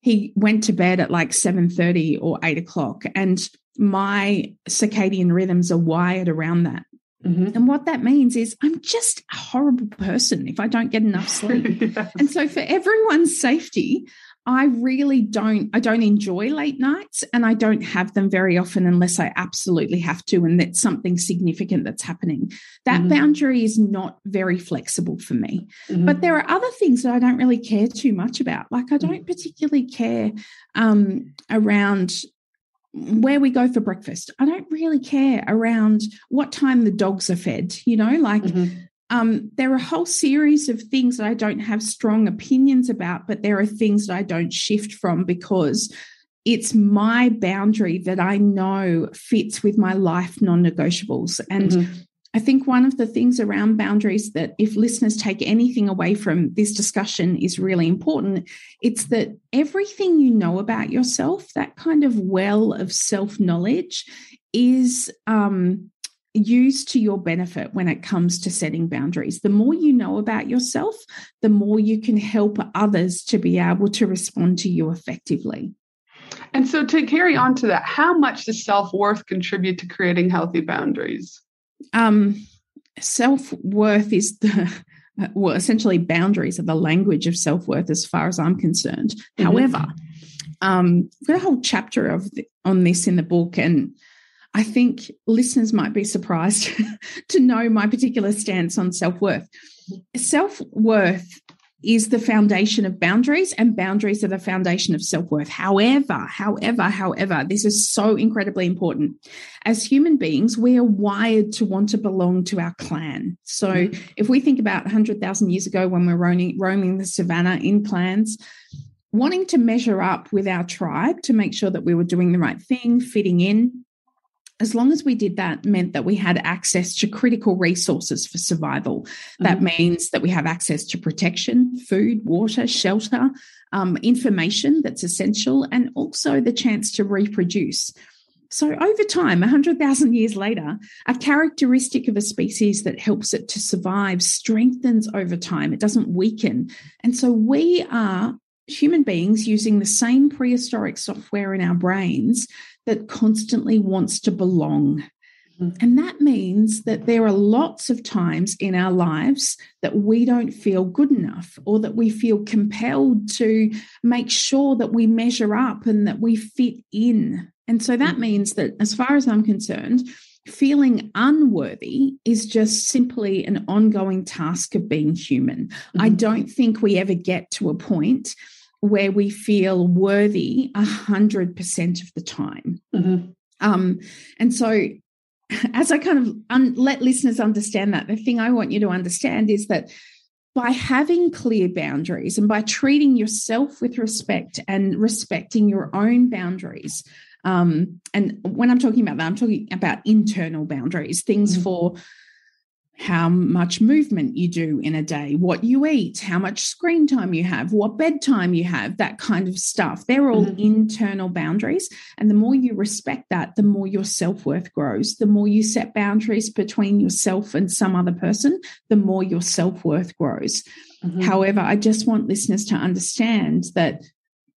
he went to bed at like seven thirty or eight o'clock, and my circadian rhythms are wired around that. Mm-hmm. And what that means is I'm just a horrible person if I don't get enough sleep. <laughs> And so, for everyone's safety, I really don't I don't enjoy late nights and I don't have them very often unless I absolutely have to and that's something significant that's happening. That mm-hmm. boundary is not very flexible for me. Mm-hmm. But there are other things that I don't really care too much about. Like I don't mm-hmm. particularly care um, around where we go for breakfast. I don't really care around what time the dogs are fed, you know, like mm-hmm. Um, there are a whole series of things that I don't have strong opinions about, but there are things that I don't shift from because it's my boundary that I know fits with my life non negotiables. And mm-hmm. I think one of the things around boundaries that if listeners take anything away from this discussion is really important, it's that everything you know about yourself, that kind of well of self knowledge, is um, used to your benefit when it comes to setting boundaries. The more you know about yourself, the more you can help others to be able to respond to you effectively. And so, to carry on to that, how much does self worth contribute to creating healthy boundaries? Um, self worth is the well, essentially, boundaries are the language of self worth, as far as I'm concerned. Mm-hmm. However, um, I've got a whole chapter of the, on this in the book, and I think listeners might be surprised <laughs> to know my particular stance on self worth. Self worth is the foundation of boundaries, and boundaries are the foundation of self worth. However, however, however, this is so incredibly important. As human beings, we are wired to want to belong to our clan. So, mm-hmm. if we think about 100,000 years ago when we're roaming, roaming the savannah in clans, wanting to measure up with our tribe to make sure that we were doing the right thing, fitting in, as long as we did that meant that we had access to critical resources for survival. Mm-hmm. That means that we have access to protection, food, water, shelter, um, information that's essential, and also the chance to reproduce. So, over time, 100,000 years later, a characteristic of a species that helps it to survive strengthens over time. It doesn't weaken. And so, we are human beings using the same prehistoric software in our brains that constantly wants to belong. Mm-hmm. And that means that there are lots of times in our lives that we don't feel good enough or that we feel compelled to make sure that we measure up and that we fit in. And so that mm-hmm. means that, as far as I'm concerned, feeling unworthy is just simply an ongoing task of being human. Mm-hmm. I don't think we ever get to a point where we feel worthy 100% of the time. Mm-hmm. Um, and so as I kind of un- let listeners understand that, the thing I want you to understand is that by having clear boundaries and by treating yourself with respect and respecting your own boundaries. Um, and when I'm talking about that, I'm talking about internal boundaries, things mm-hmm. for how much movement you do in a day, what you eat, how much screen time you have, what bedtime you have, that kind of stuff. They're all mm-hmm. internal boundaries. And the more you respect that, the more your self worth grows. The more you set boundaries between yourself and some other person, the more your self worth grows. Mm-hmm. However, I just want listeners to understand that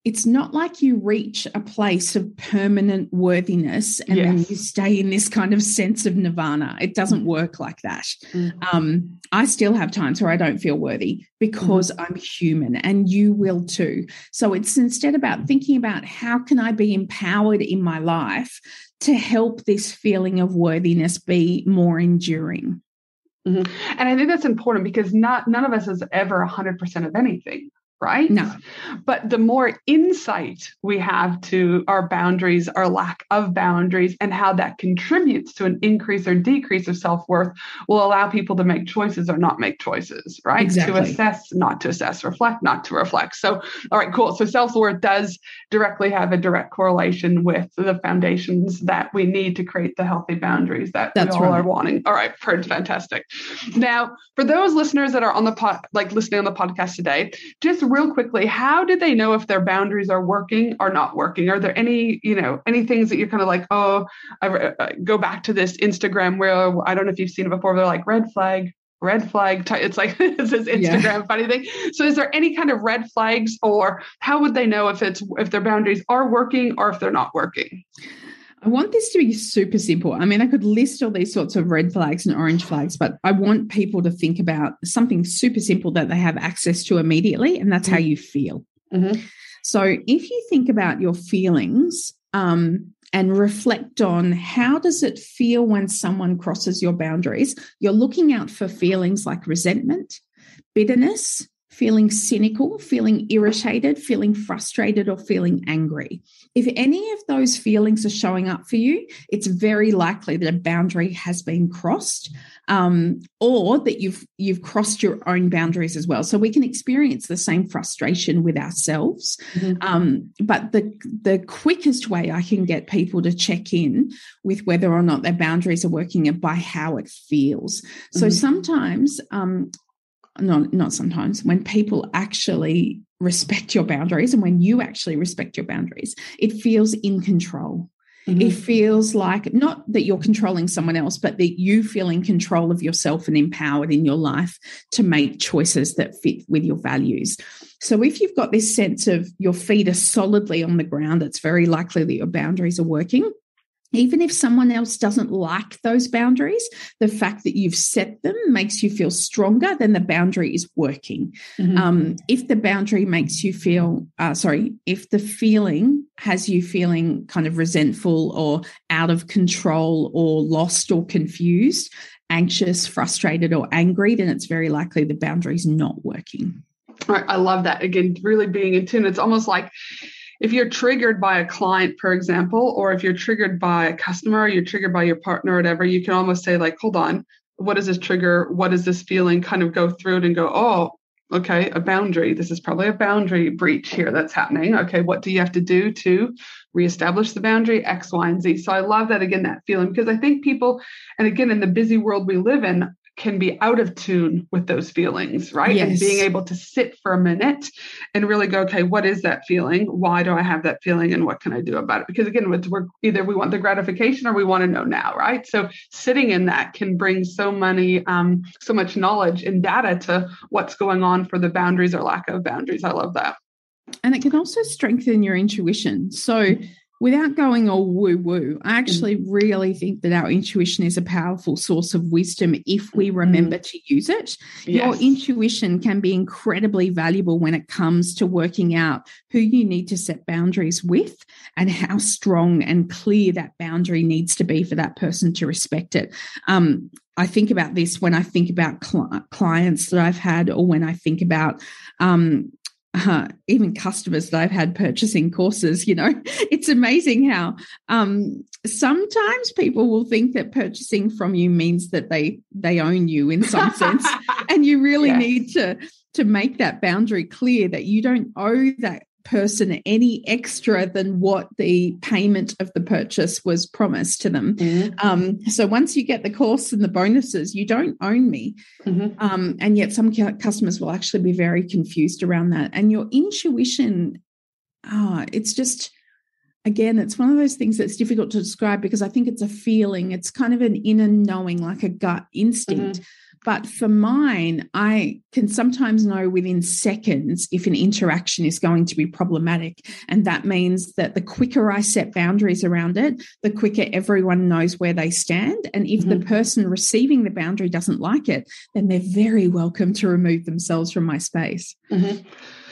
it's not like you reach a place of permanent worthiness and yes. then you stay in this kind of sense of nirvana. It doesn't mm. work like that. Mm-hmm. Um, I still have times where I don't feel worthy because mm-hmm. I'm human and you will too. So it's instead about thinking about how can I be empowered in my life to help this feeling of worthiness be more enduring. Mm-hmm. And I think that's important because not none of us is ever 100% of anything right? No. But the more insight we have to our boundaries, our lack of boundaries, and how that contributes to an increase or decrease of self worth will allow people to make choices or not make choices, right? Exactly. To assess, not to assess, reflect, not to reflect. So, all right, cool. So, self worth does directly have a direct correlation with the foundations that we need to create the healthy boundaries that That's we all right. are wanting. All right, fantastic. Now, for those listeners that are on the pod, like listening on the podcast today, just real quickly, how did they know if their boundaries are working or not working? Are there any, you know, any things that you're kind of like, oh, I uh, go back to this Instagram where I don't know if you've seen it before. They're like red flag, red flag. It's like <laughs> it's this Instagram yeah. funny thing. So, is there any kind of red flags, or how would they know if it's if their boundaries are working or if they're not working? I want this to be super simple. I mean, I could list all these sorts of red flags and orange flags, but I want people to think about something super simple that they have access to immediately, and that's mm-hmm. how you feel. Mm-hmm. So, if you think about your feelings um, and reflect on how does it feel when someone crosses your boundaries, you're looking out for feelings like resentment, bitterness, feeling cynical, feeling irritated, feeling frustrated, or feeling angry. If any of those feelings are showing up for you, it's very likely that a boundary has been crossed, um, or that you've you've crossed your own boundaries as well. So we can experience the same frustration with ourselves. Mm-hmm. Um, but the the quickest way I can get people to check in with whether or not their boundaries are working by how it feels. So mm-hmm. sometimes um, not not sometimes when people actually respect your boundaries and when you actually respect your boundaries it feels in control. Mm-hmm. it feels like not that you're controlling someone else but that you feel in control of yourself and empowered in your life to make choices that fit with your values. So if you've got this sense of your feet are solidly on the ground it's very likely that your boundaries are working even if someone else doesn't like those boundaries, the fact that you've set them makes you feel stronger, then the boundary is working. Mm-hmm. Um, if the boundary makes you feel, uh, sorry, if the feeling has you feeling kind of resentful or out of control or lost or confused, anxious, frustrated, or angry, then it's very likely the boundary is not working. All right, I love that. Again, really being in tune. It's almost like if you're triggered by a client, for example, or if you're triggered by a customer, or you're triggered by your partner or whatever, you can almost say, like, hold on, what is this trigger? What is this feeling? Kind of go through it and go, oh, okay, a boundary. This is probably a boundary breach here that's happening. Okay, what do you have to do to reestablish the boundary? X, Y, and Z. So I love that again, that feeling, because I think people, and again, in the busy world we live in, can be out of tune with those feelings, right? Yes. And being able to sit for a minute and really go, okay, what is that feeling? Why do I have that feeling? And what can I do about it? Because again, we're either we want the gratification or we want to know now, right? So sitting in that can bring so many, um, so much knowledge and data to what's going on for the boundaries or lack of boundaries. I love that. And it can also strengthen your intuition. So without going all woo woo, I actually mm. really think that our intuition is a powerful source of wisdom if we mm-hmm. remember mm. to use it. Yes. Your intuition can be incredibly valuable when it comes to working out who you need to set boundaries with and how strong and clear that boundary needs to be for that person to respect it. Um, I think about this when I think about cl- clients that I've had, or when I think about um, uh, <laughs> even customers that I've had purchasing courses, you know, <laughs> it's amazing how um, sometimes people will think that purchasing from you means that they they own you in some <laughs> sense, and you really yes. need to to make that boundary clear that you don't owe that person any extra than what the payment of the purchase was promised to them. Mm-hmm. Um, so once you get the course and the bonuses, you don't own me. Mm-hmm. Um, and yet some customers will actually be very confused around that. And your intuition, oh, it's just, again, it's one of those things that's difficult to describe because I think it's a feeling. It's kind of an inner knowing, like a gut instinct. Mm-hmm. But for mine, I can sometimes know within seconds if an interaction is going to be problematic. And that means that the quicker I set boundaries around it, the quicker everyone knows where they stand. And if mm-hmm. the person receiving the boundary doesn't like it, then they're very welcome to remove themselves from my space. Mm-hmm.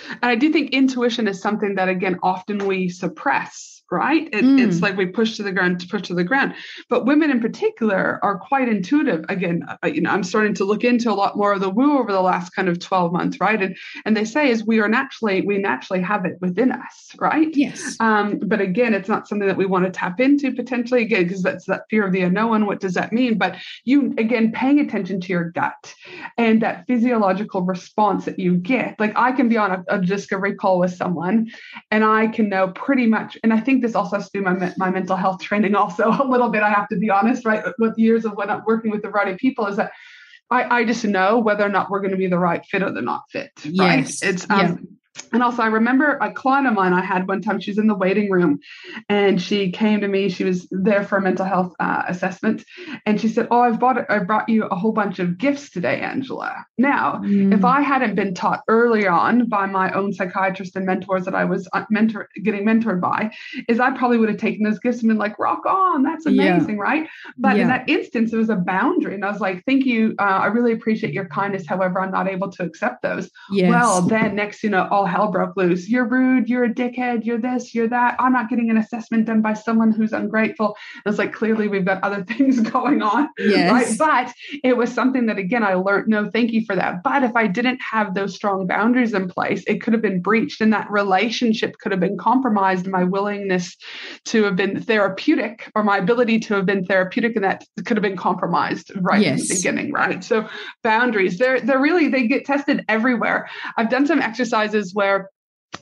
And I do think intuition is something that, again, often we suppress right? It, mm. It's like we push to the ground to push to the ground. But women in particular are quite intuitive. Again, uh, you know, I'm starting to look into a lot more of the woo over the last kind of 12 months, right? And and they say is we are naturally we naturally have it within us, right? Yes. Um, but again, it's not something that we want to tap into potentially again because that's that fear of the unknown. What does that mean? But you again paying attention to your gut and that physiological response that you get. Like I can be on a, a discovery call with someone, and I can know pretty much, and I think this also has to do my, my mental health training also <laughs> a little bit. I have to be honest, right? With years of when I'm working with a variety of people is that I, I just know whether or not we're going to be the right fit or the not fit. Right. Yes. It's um. And also, I remember a client of mine I had one time, she was in the waiting room and she came to me. She was there for a mental health uh, assessment. And she said, Oh, I've bought, I brought you a whole bunch of gifts today, Angela. Now, mm. if I hadn't been taught early on by my own psychiatrist and mentors that I was uh, mentor, getting mentored by, is I probably would have taken those gifts and been like, Rock on, that's amazing, yeah. right? But yeah. in that instance, it was a boundary. And I was like, Thank you. Uh, I really appreciate your kindness. However, I'm not able to accept those. Yes. Well, then next, you know, all hell broke loose. You're rude. You're a dickhead. You're this. You're that. I'm not getting an assessment done by someone who's ungrateful. And it's like clearly we've got other <laughs> things going on. Yes. Right. But it was something that again I learned. No, thank you for that. But if I didn't have those strong boundaries in place, it could have been breached, and that relationship could have been compromised. My willingness to have been therapeutic, or my ability to have been therapeutic, and that could have been compromised right yes. in the beginning. Right. So boundaries, they're they're really they get tested everywhere. I've done some exercises where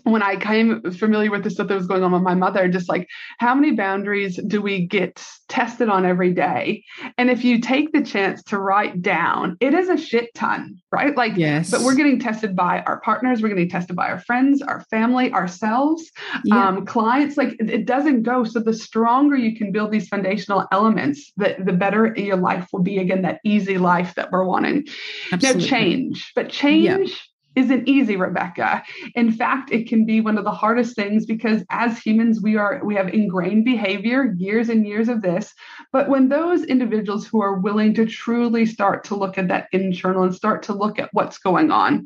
when I came familiar with the stuff that was going on with my mother, just like how many boundaries do we get tested on every day? And if you take the chance to write down, it is a shit ton, right? Like, yes. but we're getting tested by our partners, we're getting tested by our friends, our family, ourselves, yeah. um, clients. Like, it doesn't go. So the stronger you can build these foundational elements, the, the better your life will be. Again, that easy life that we're wanting. Absolutely. Now, change, but change. Yeah isn't easy rebecca. In fact it can be one of the hardest things because as humans we are we have ingrained behavior years and years of this but when those individuals who are willing to truly start to look at that internal and start to look at what's going on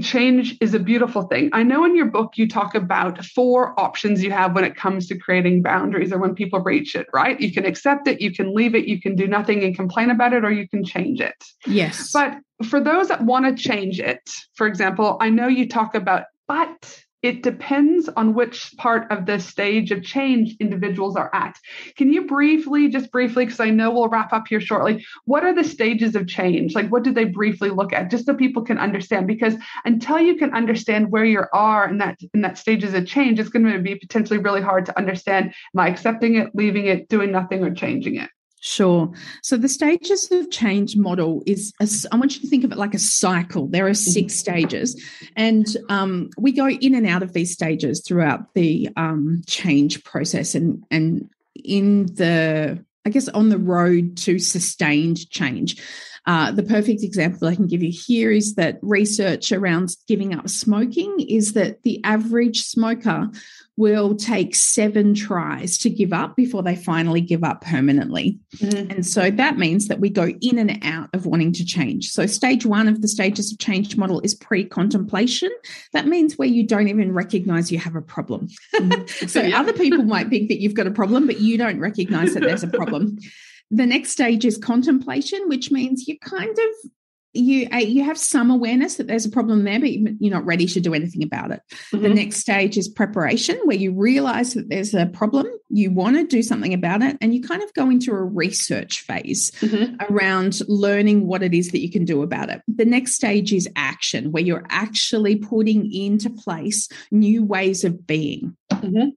change is a beautiful thing. I know in your book you talk about four options you have when it comes to creating boundaries or when people breach it, right? You can accept it, you can leave it, you can do nothing and complain about it, or you can change it. Yes. But for those that want to change it, for example, I know you talk about, but it depends on which part of the stage of change individuals are at. Can you briefly, just briefly, because I know we'll wrap up here shortly, what are the stages of change? Like, what do they briefly look at, just so people can understand? Because until you can understand where you are in that in that stages of change, it's going to be potentially really hard to understand: am I accepting it, leaving it, doing nothing, or changing it? Sure. So the stages of change model is, a, I want you to think of it like a cycle. There are six mm-hmm. stages, and um, we go in and out of these stages throughout the um, change process. And and in the, I guess, on the road to sustained change. Uh, the perfect example I can give you here is that research around giving up smoking is that the average smoker will take seven tries to give up before they finally give up permanently. Mm-hmm. And so that means that we go in and out of wanting to change. So, stage one of the stages of change model is pre contemplation. That means where you don't even recognize you have a problem. Mm-hmm. <laughs> so, yeah. other people might think that you've got a problem, but you don't recognize that there's a problem. <laughs> The next stage is contemplation, which means you kind of you you have some awareness that there's a problem there but you're not ready to do anything about it mm-hmm. the next stage is preparation where you realize that there's a problem you want to do something about it and you kind of go into a research phase mm-hmm. around learning what it is that you can do about it the next stage is action where you're actually putting into place new ways of being mm-hmm.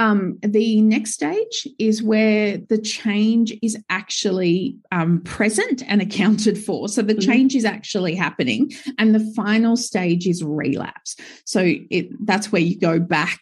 Um, the next stage is where the change is actually um, present and accounted for. So the mm-hmm. change is actually happening. And the final stage is relapse. So it, that's where you go back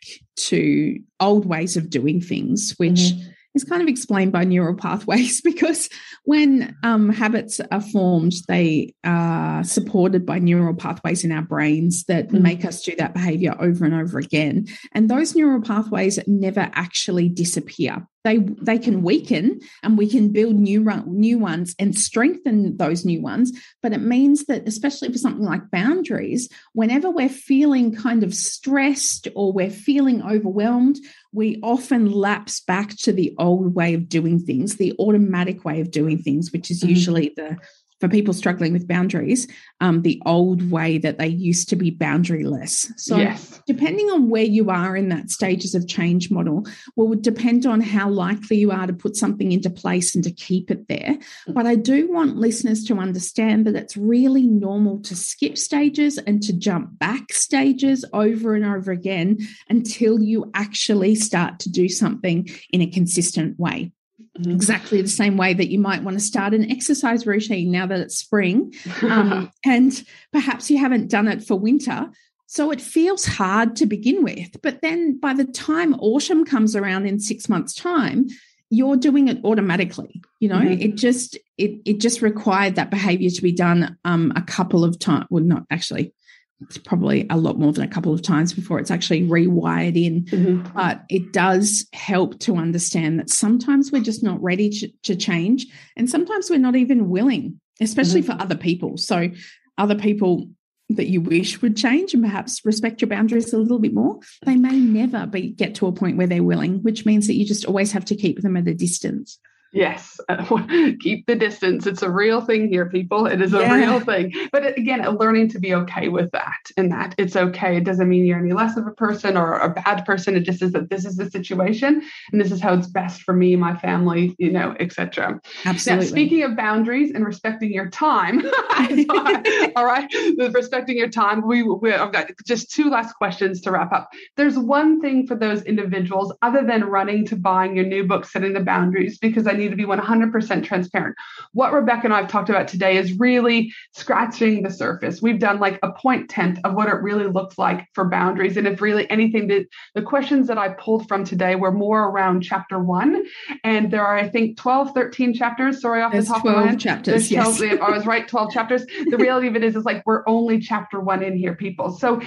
to old ways of doing things, which mm-hmm is kind of explained by neural pathways <laughs> because when um, habits are formed, they are supported by neural pathways in our brains that mm. make us do that behavior over and over again. And those neural pathways never actually disappear they they can weaken and we can build new new ones and strengthen those new ones but it means that especially for something like boundaries whenever we're feeling kind of stressed or we're feeling overwhelmed we often lapse back to the old way of doing things the automatic way of doing things which is mm-hmm. usually the for people struggling with boundaries, um, the old way that they used to be boundaryless. So, yes. depending on where you are in that stages of change model, will depend on how likely you are to put something into place and to keep it there. But I do want listeners to understand that it's really normal to skip stages and to jump back stages over and over again until you actually start to do something in a consistent way. Mm-hmm. Exactly the same way that you might want to start an exercise routine now that it's spring. <laughs> Um, and perhaps you haven't done it for winter. So it feels hard to begin with. But then by the time autumn comes around in six months' time, you're doing it automatically you know mm-hmm. it just it it just required that behavior to be done um a couple of times well not actually it's probably a lot more than a couple of times before it's actually rewired in. Mm-hmm. But it does help to understand that sometimes we're just not ready to, to change. And sometimes we're not even willing, especially mm-hmm. for other people. So, other people that you wish would change and perhaps respect your boundaries a little bit more, they may never be, get to a point where they're willing, which means that you just always have to keep them at a distance. Yes, <laughs> keep the distance. It's a real thing here, people. It is a yeah. real thing. But again, learning to be okay with that and that it's okay. It doesn't mean you're any less of a person or a bad person. It just is that this is the situation and this is how it's best for me, my family, you know, etc. Absolutely. Now, speaking of boundaries and respecting your time, <laughs> <laughs> all right, with respecting your time, we, we I've got just two last questions to wrap up. There's one thing for those individuals other than running to buying your new book, setting the boundaries, because I need to be 100% transparent. What Rebecca and I have talked about today is really scratching the surface. We've done like a point tenth of what it really looks like for boundaries. And if really anything that the questions that I pulled from today were more around chapter one. And there are, I think, 12, 13 chapters. Sorry, off There's the top 12 of my head. chapters. Yes. 12, I was right, 12 <laughs> chapters. The reality of it is, is like we're only chapter one in here, people. So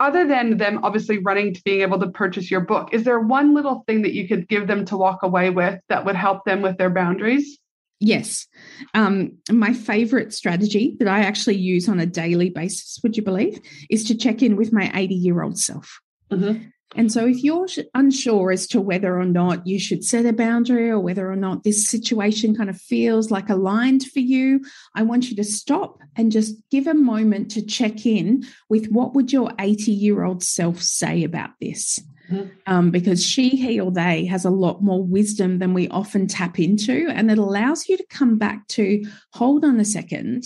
other than them obviously running to being able to purchase your book, is there one little thing that you could give them to walk away with that would help them with their boundaries? Yes. Um, my favorite strategy that I actually use on a daily basis, would you believe, is to check in with my 80 year old self. Mm-hmm. And so, if you're unsure as to whether or not you should set a boundary or whether or not this situation kind of feels like aligned for you, I want you to stop and just give a moment to check in with what would your 80 year old self say about this. Mm-hmm. Um, because she, he, or they has a lot more wisdom than we often tap into. And it allows you to come back to hold on a second.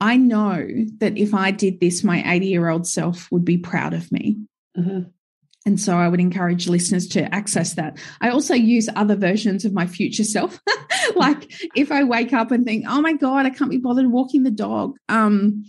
I know that if I did this, my 80 year old self would be proud of me. Mm-hmm. And so I would encourage listeners to access that. I also use other versions of my future self. <laughs> like if I wake up and think, oh my God, I can't be bothered walking the dog. Um,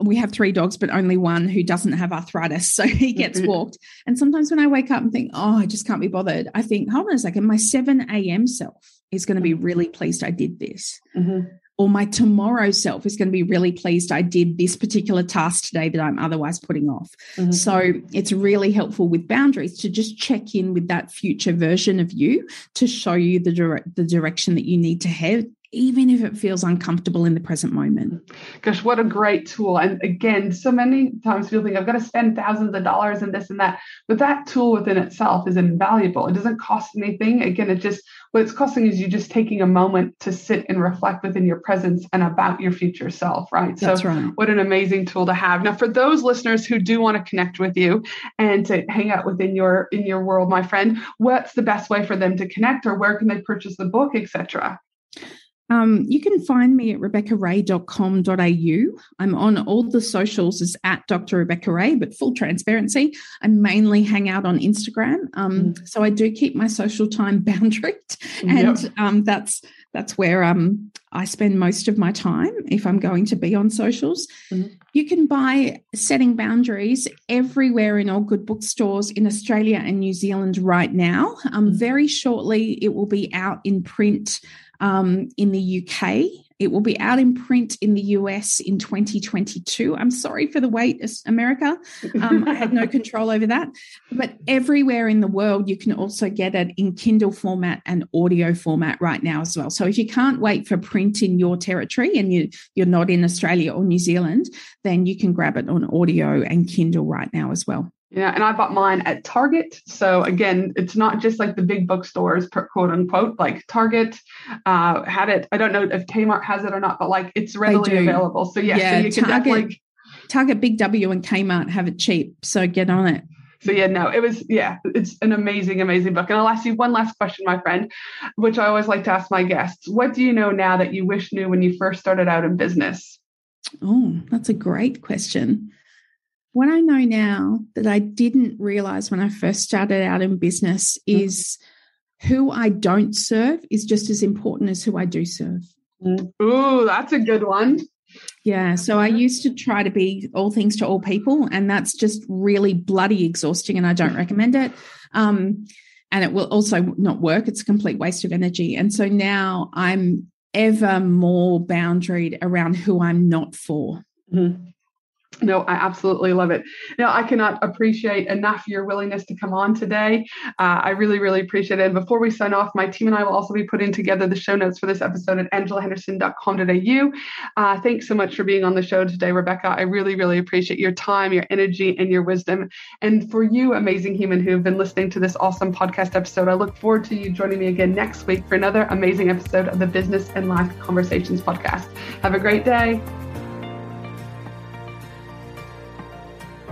we have three dogs, but only one who doesn't have arthritis. <laughs> So he gets mm-hmm. <laughs> walked. And sometimes when I wake up and think, oh, I just can't be bothered, I think, hold on a second, my 7 a.m. self is going to be mm-hmm. really pleased I did this. Mm-hmm or my tomorrow self is going to be really pleased I did this particular task today that I'm otherwise putting off. Mm-hmm. So it's really helpful with boundaries to just check in with that future version of you to show you the dire- the direction that you need to head even if it feels uncomfortable in the present moment. Gosh, what a great tool. And again, so many times people think I've got to spend thousands of dollars in this and that, but that tool within itself is invaluable. It doesn't cost anything. Again, it just, what it's costing is you just taking a moment to sit and reflect within your presence and about your future self, right? That's so, right. what an amazing tool to have. Now, for those listeners who do want to connect with you and to hang out within your in your world, my friend, what's the best way for them to connect, or where can they purchase the book, etc.? Um, you can find me at rebeccaray.com.au. I'm on all the socials as at Dr. Rebecca Ray, but full transparency, I mainly hang out on Instagram. Um, mm. So I do keep my social time <laughs> boundaried, and yep. um, that's that's where um, I spend most of my time if I'm going to be on socials. Mm. You can buy Setting Boundaries everywhere in all good bookstores in Australia and New Zealand right now. Um, mm. very shortly, it will be out in print um, in the UK. It will be out in print in the US in 2022. I'm sorry for the wait, America. Um, I had no <laughs> control over that. But everywhere in the world, you can also get it in Kindle format and audio format right now as well. So if you can't wait for print in your territory and you, you're not in Australia or New Zealand, then you can grab it on audio and Kindle right now as well. Yeah, and I bought mine at Target. So again, it's not just like the big bookstores, quote unquote. Like Target uh, had it. I don't know if Kmart has it or not, but like it's readily available. So yeah, yeah so you can Target, Target, Big W, and Kmart have it cheap. So get on it. So yeah, no, it was yeah, it's an amazing, amazing book. And I'll ask you one last question, my friend, which I always like to ask my guests. What do you know now that you wish knew when you first started out in business? Oh, that's a great question. What I know now that I didn't realize when I first started out in business mm. is who I don't serve is just as important as who I do serve. Mm. Ooh, that's a good one. Yeah. So I used to try to be all things to all people, and that's just really bloody exhausting, and I don't recommend it. Um, and it will also not work. It's a complete waste of energy. And so now I'm ever more boundaried around who I'm not for. Mm-hmm. No, I absolutely love it. Now, I cannot appreciate enough your willingness to come on today. Uh, I really, really appreciate it. And before we sign off, my team and I will also be putting together the show notes for this episode at angelahenderson.com.au. Uh, thanks so much for being on the show today, Rebecca. I really, really appreciate your time, your energy, and your wisdom. And for you, amazing human who have been listening to this awesome podcast episode, I look forward to you joining me again next week for another amazing episode of the Business and Life Conversations podcast. Have a great day.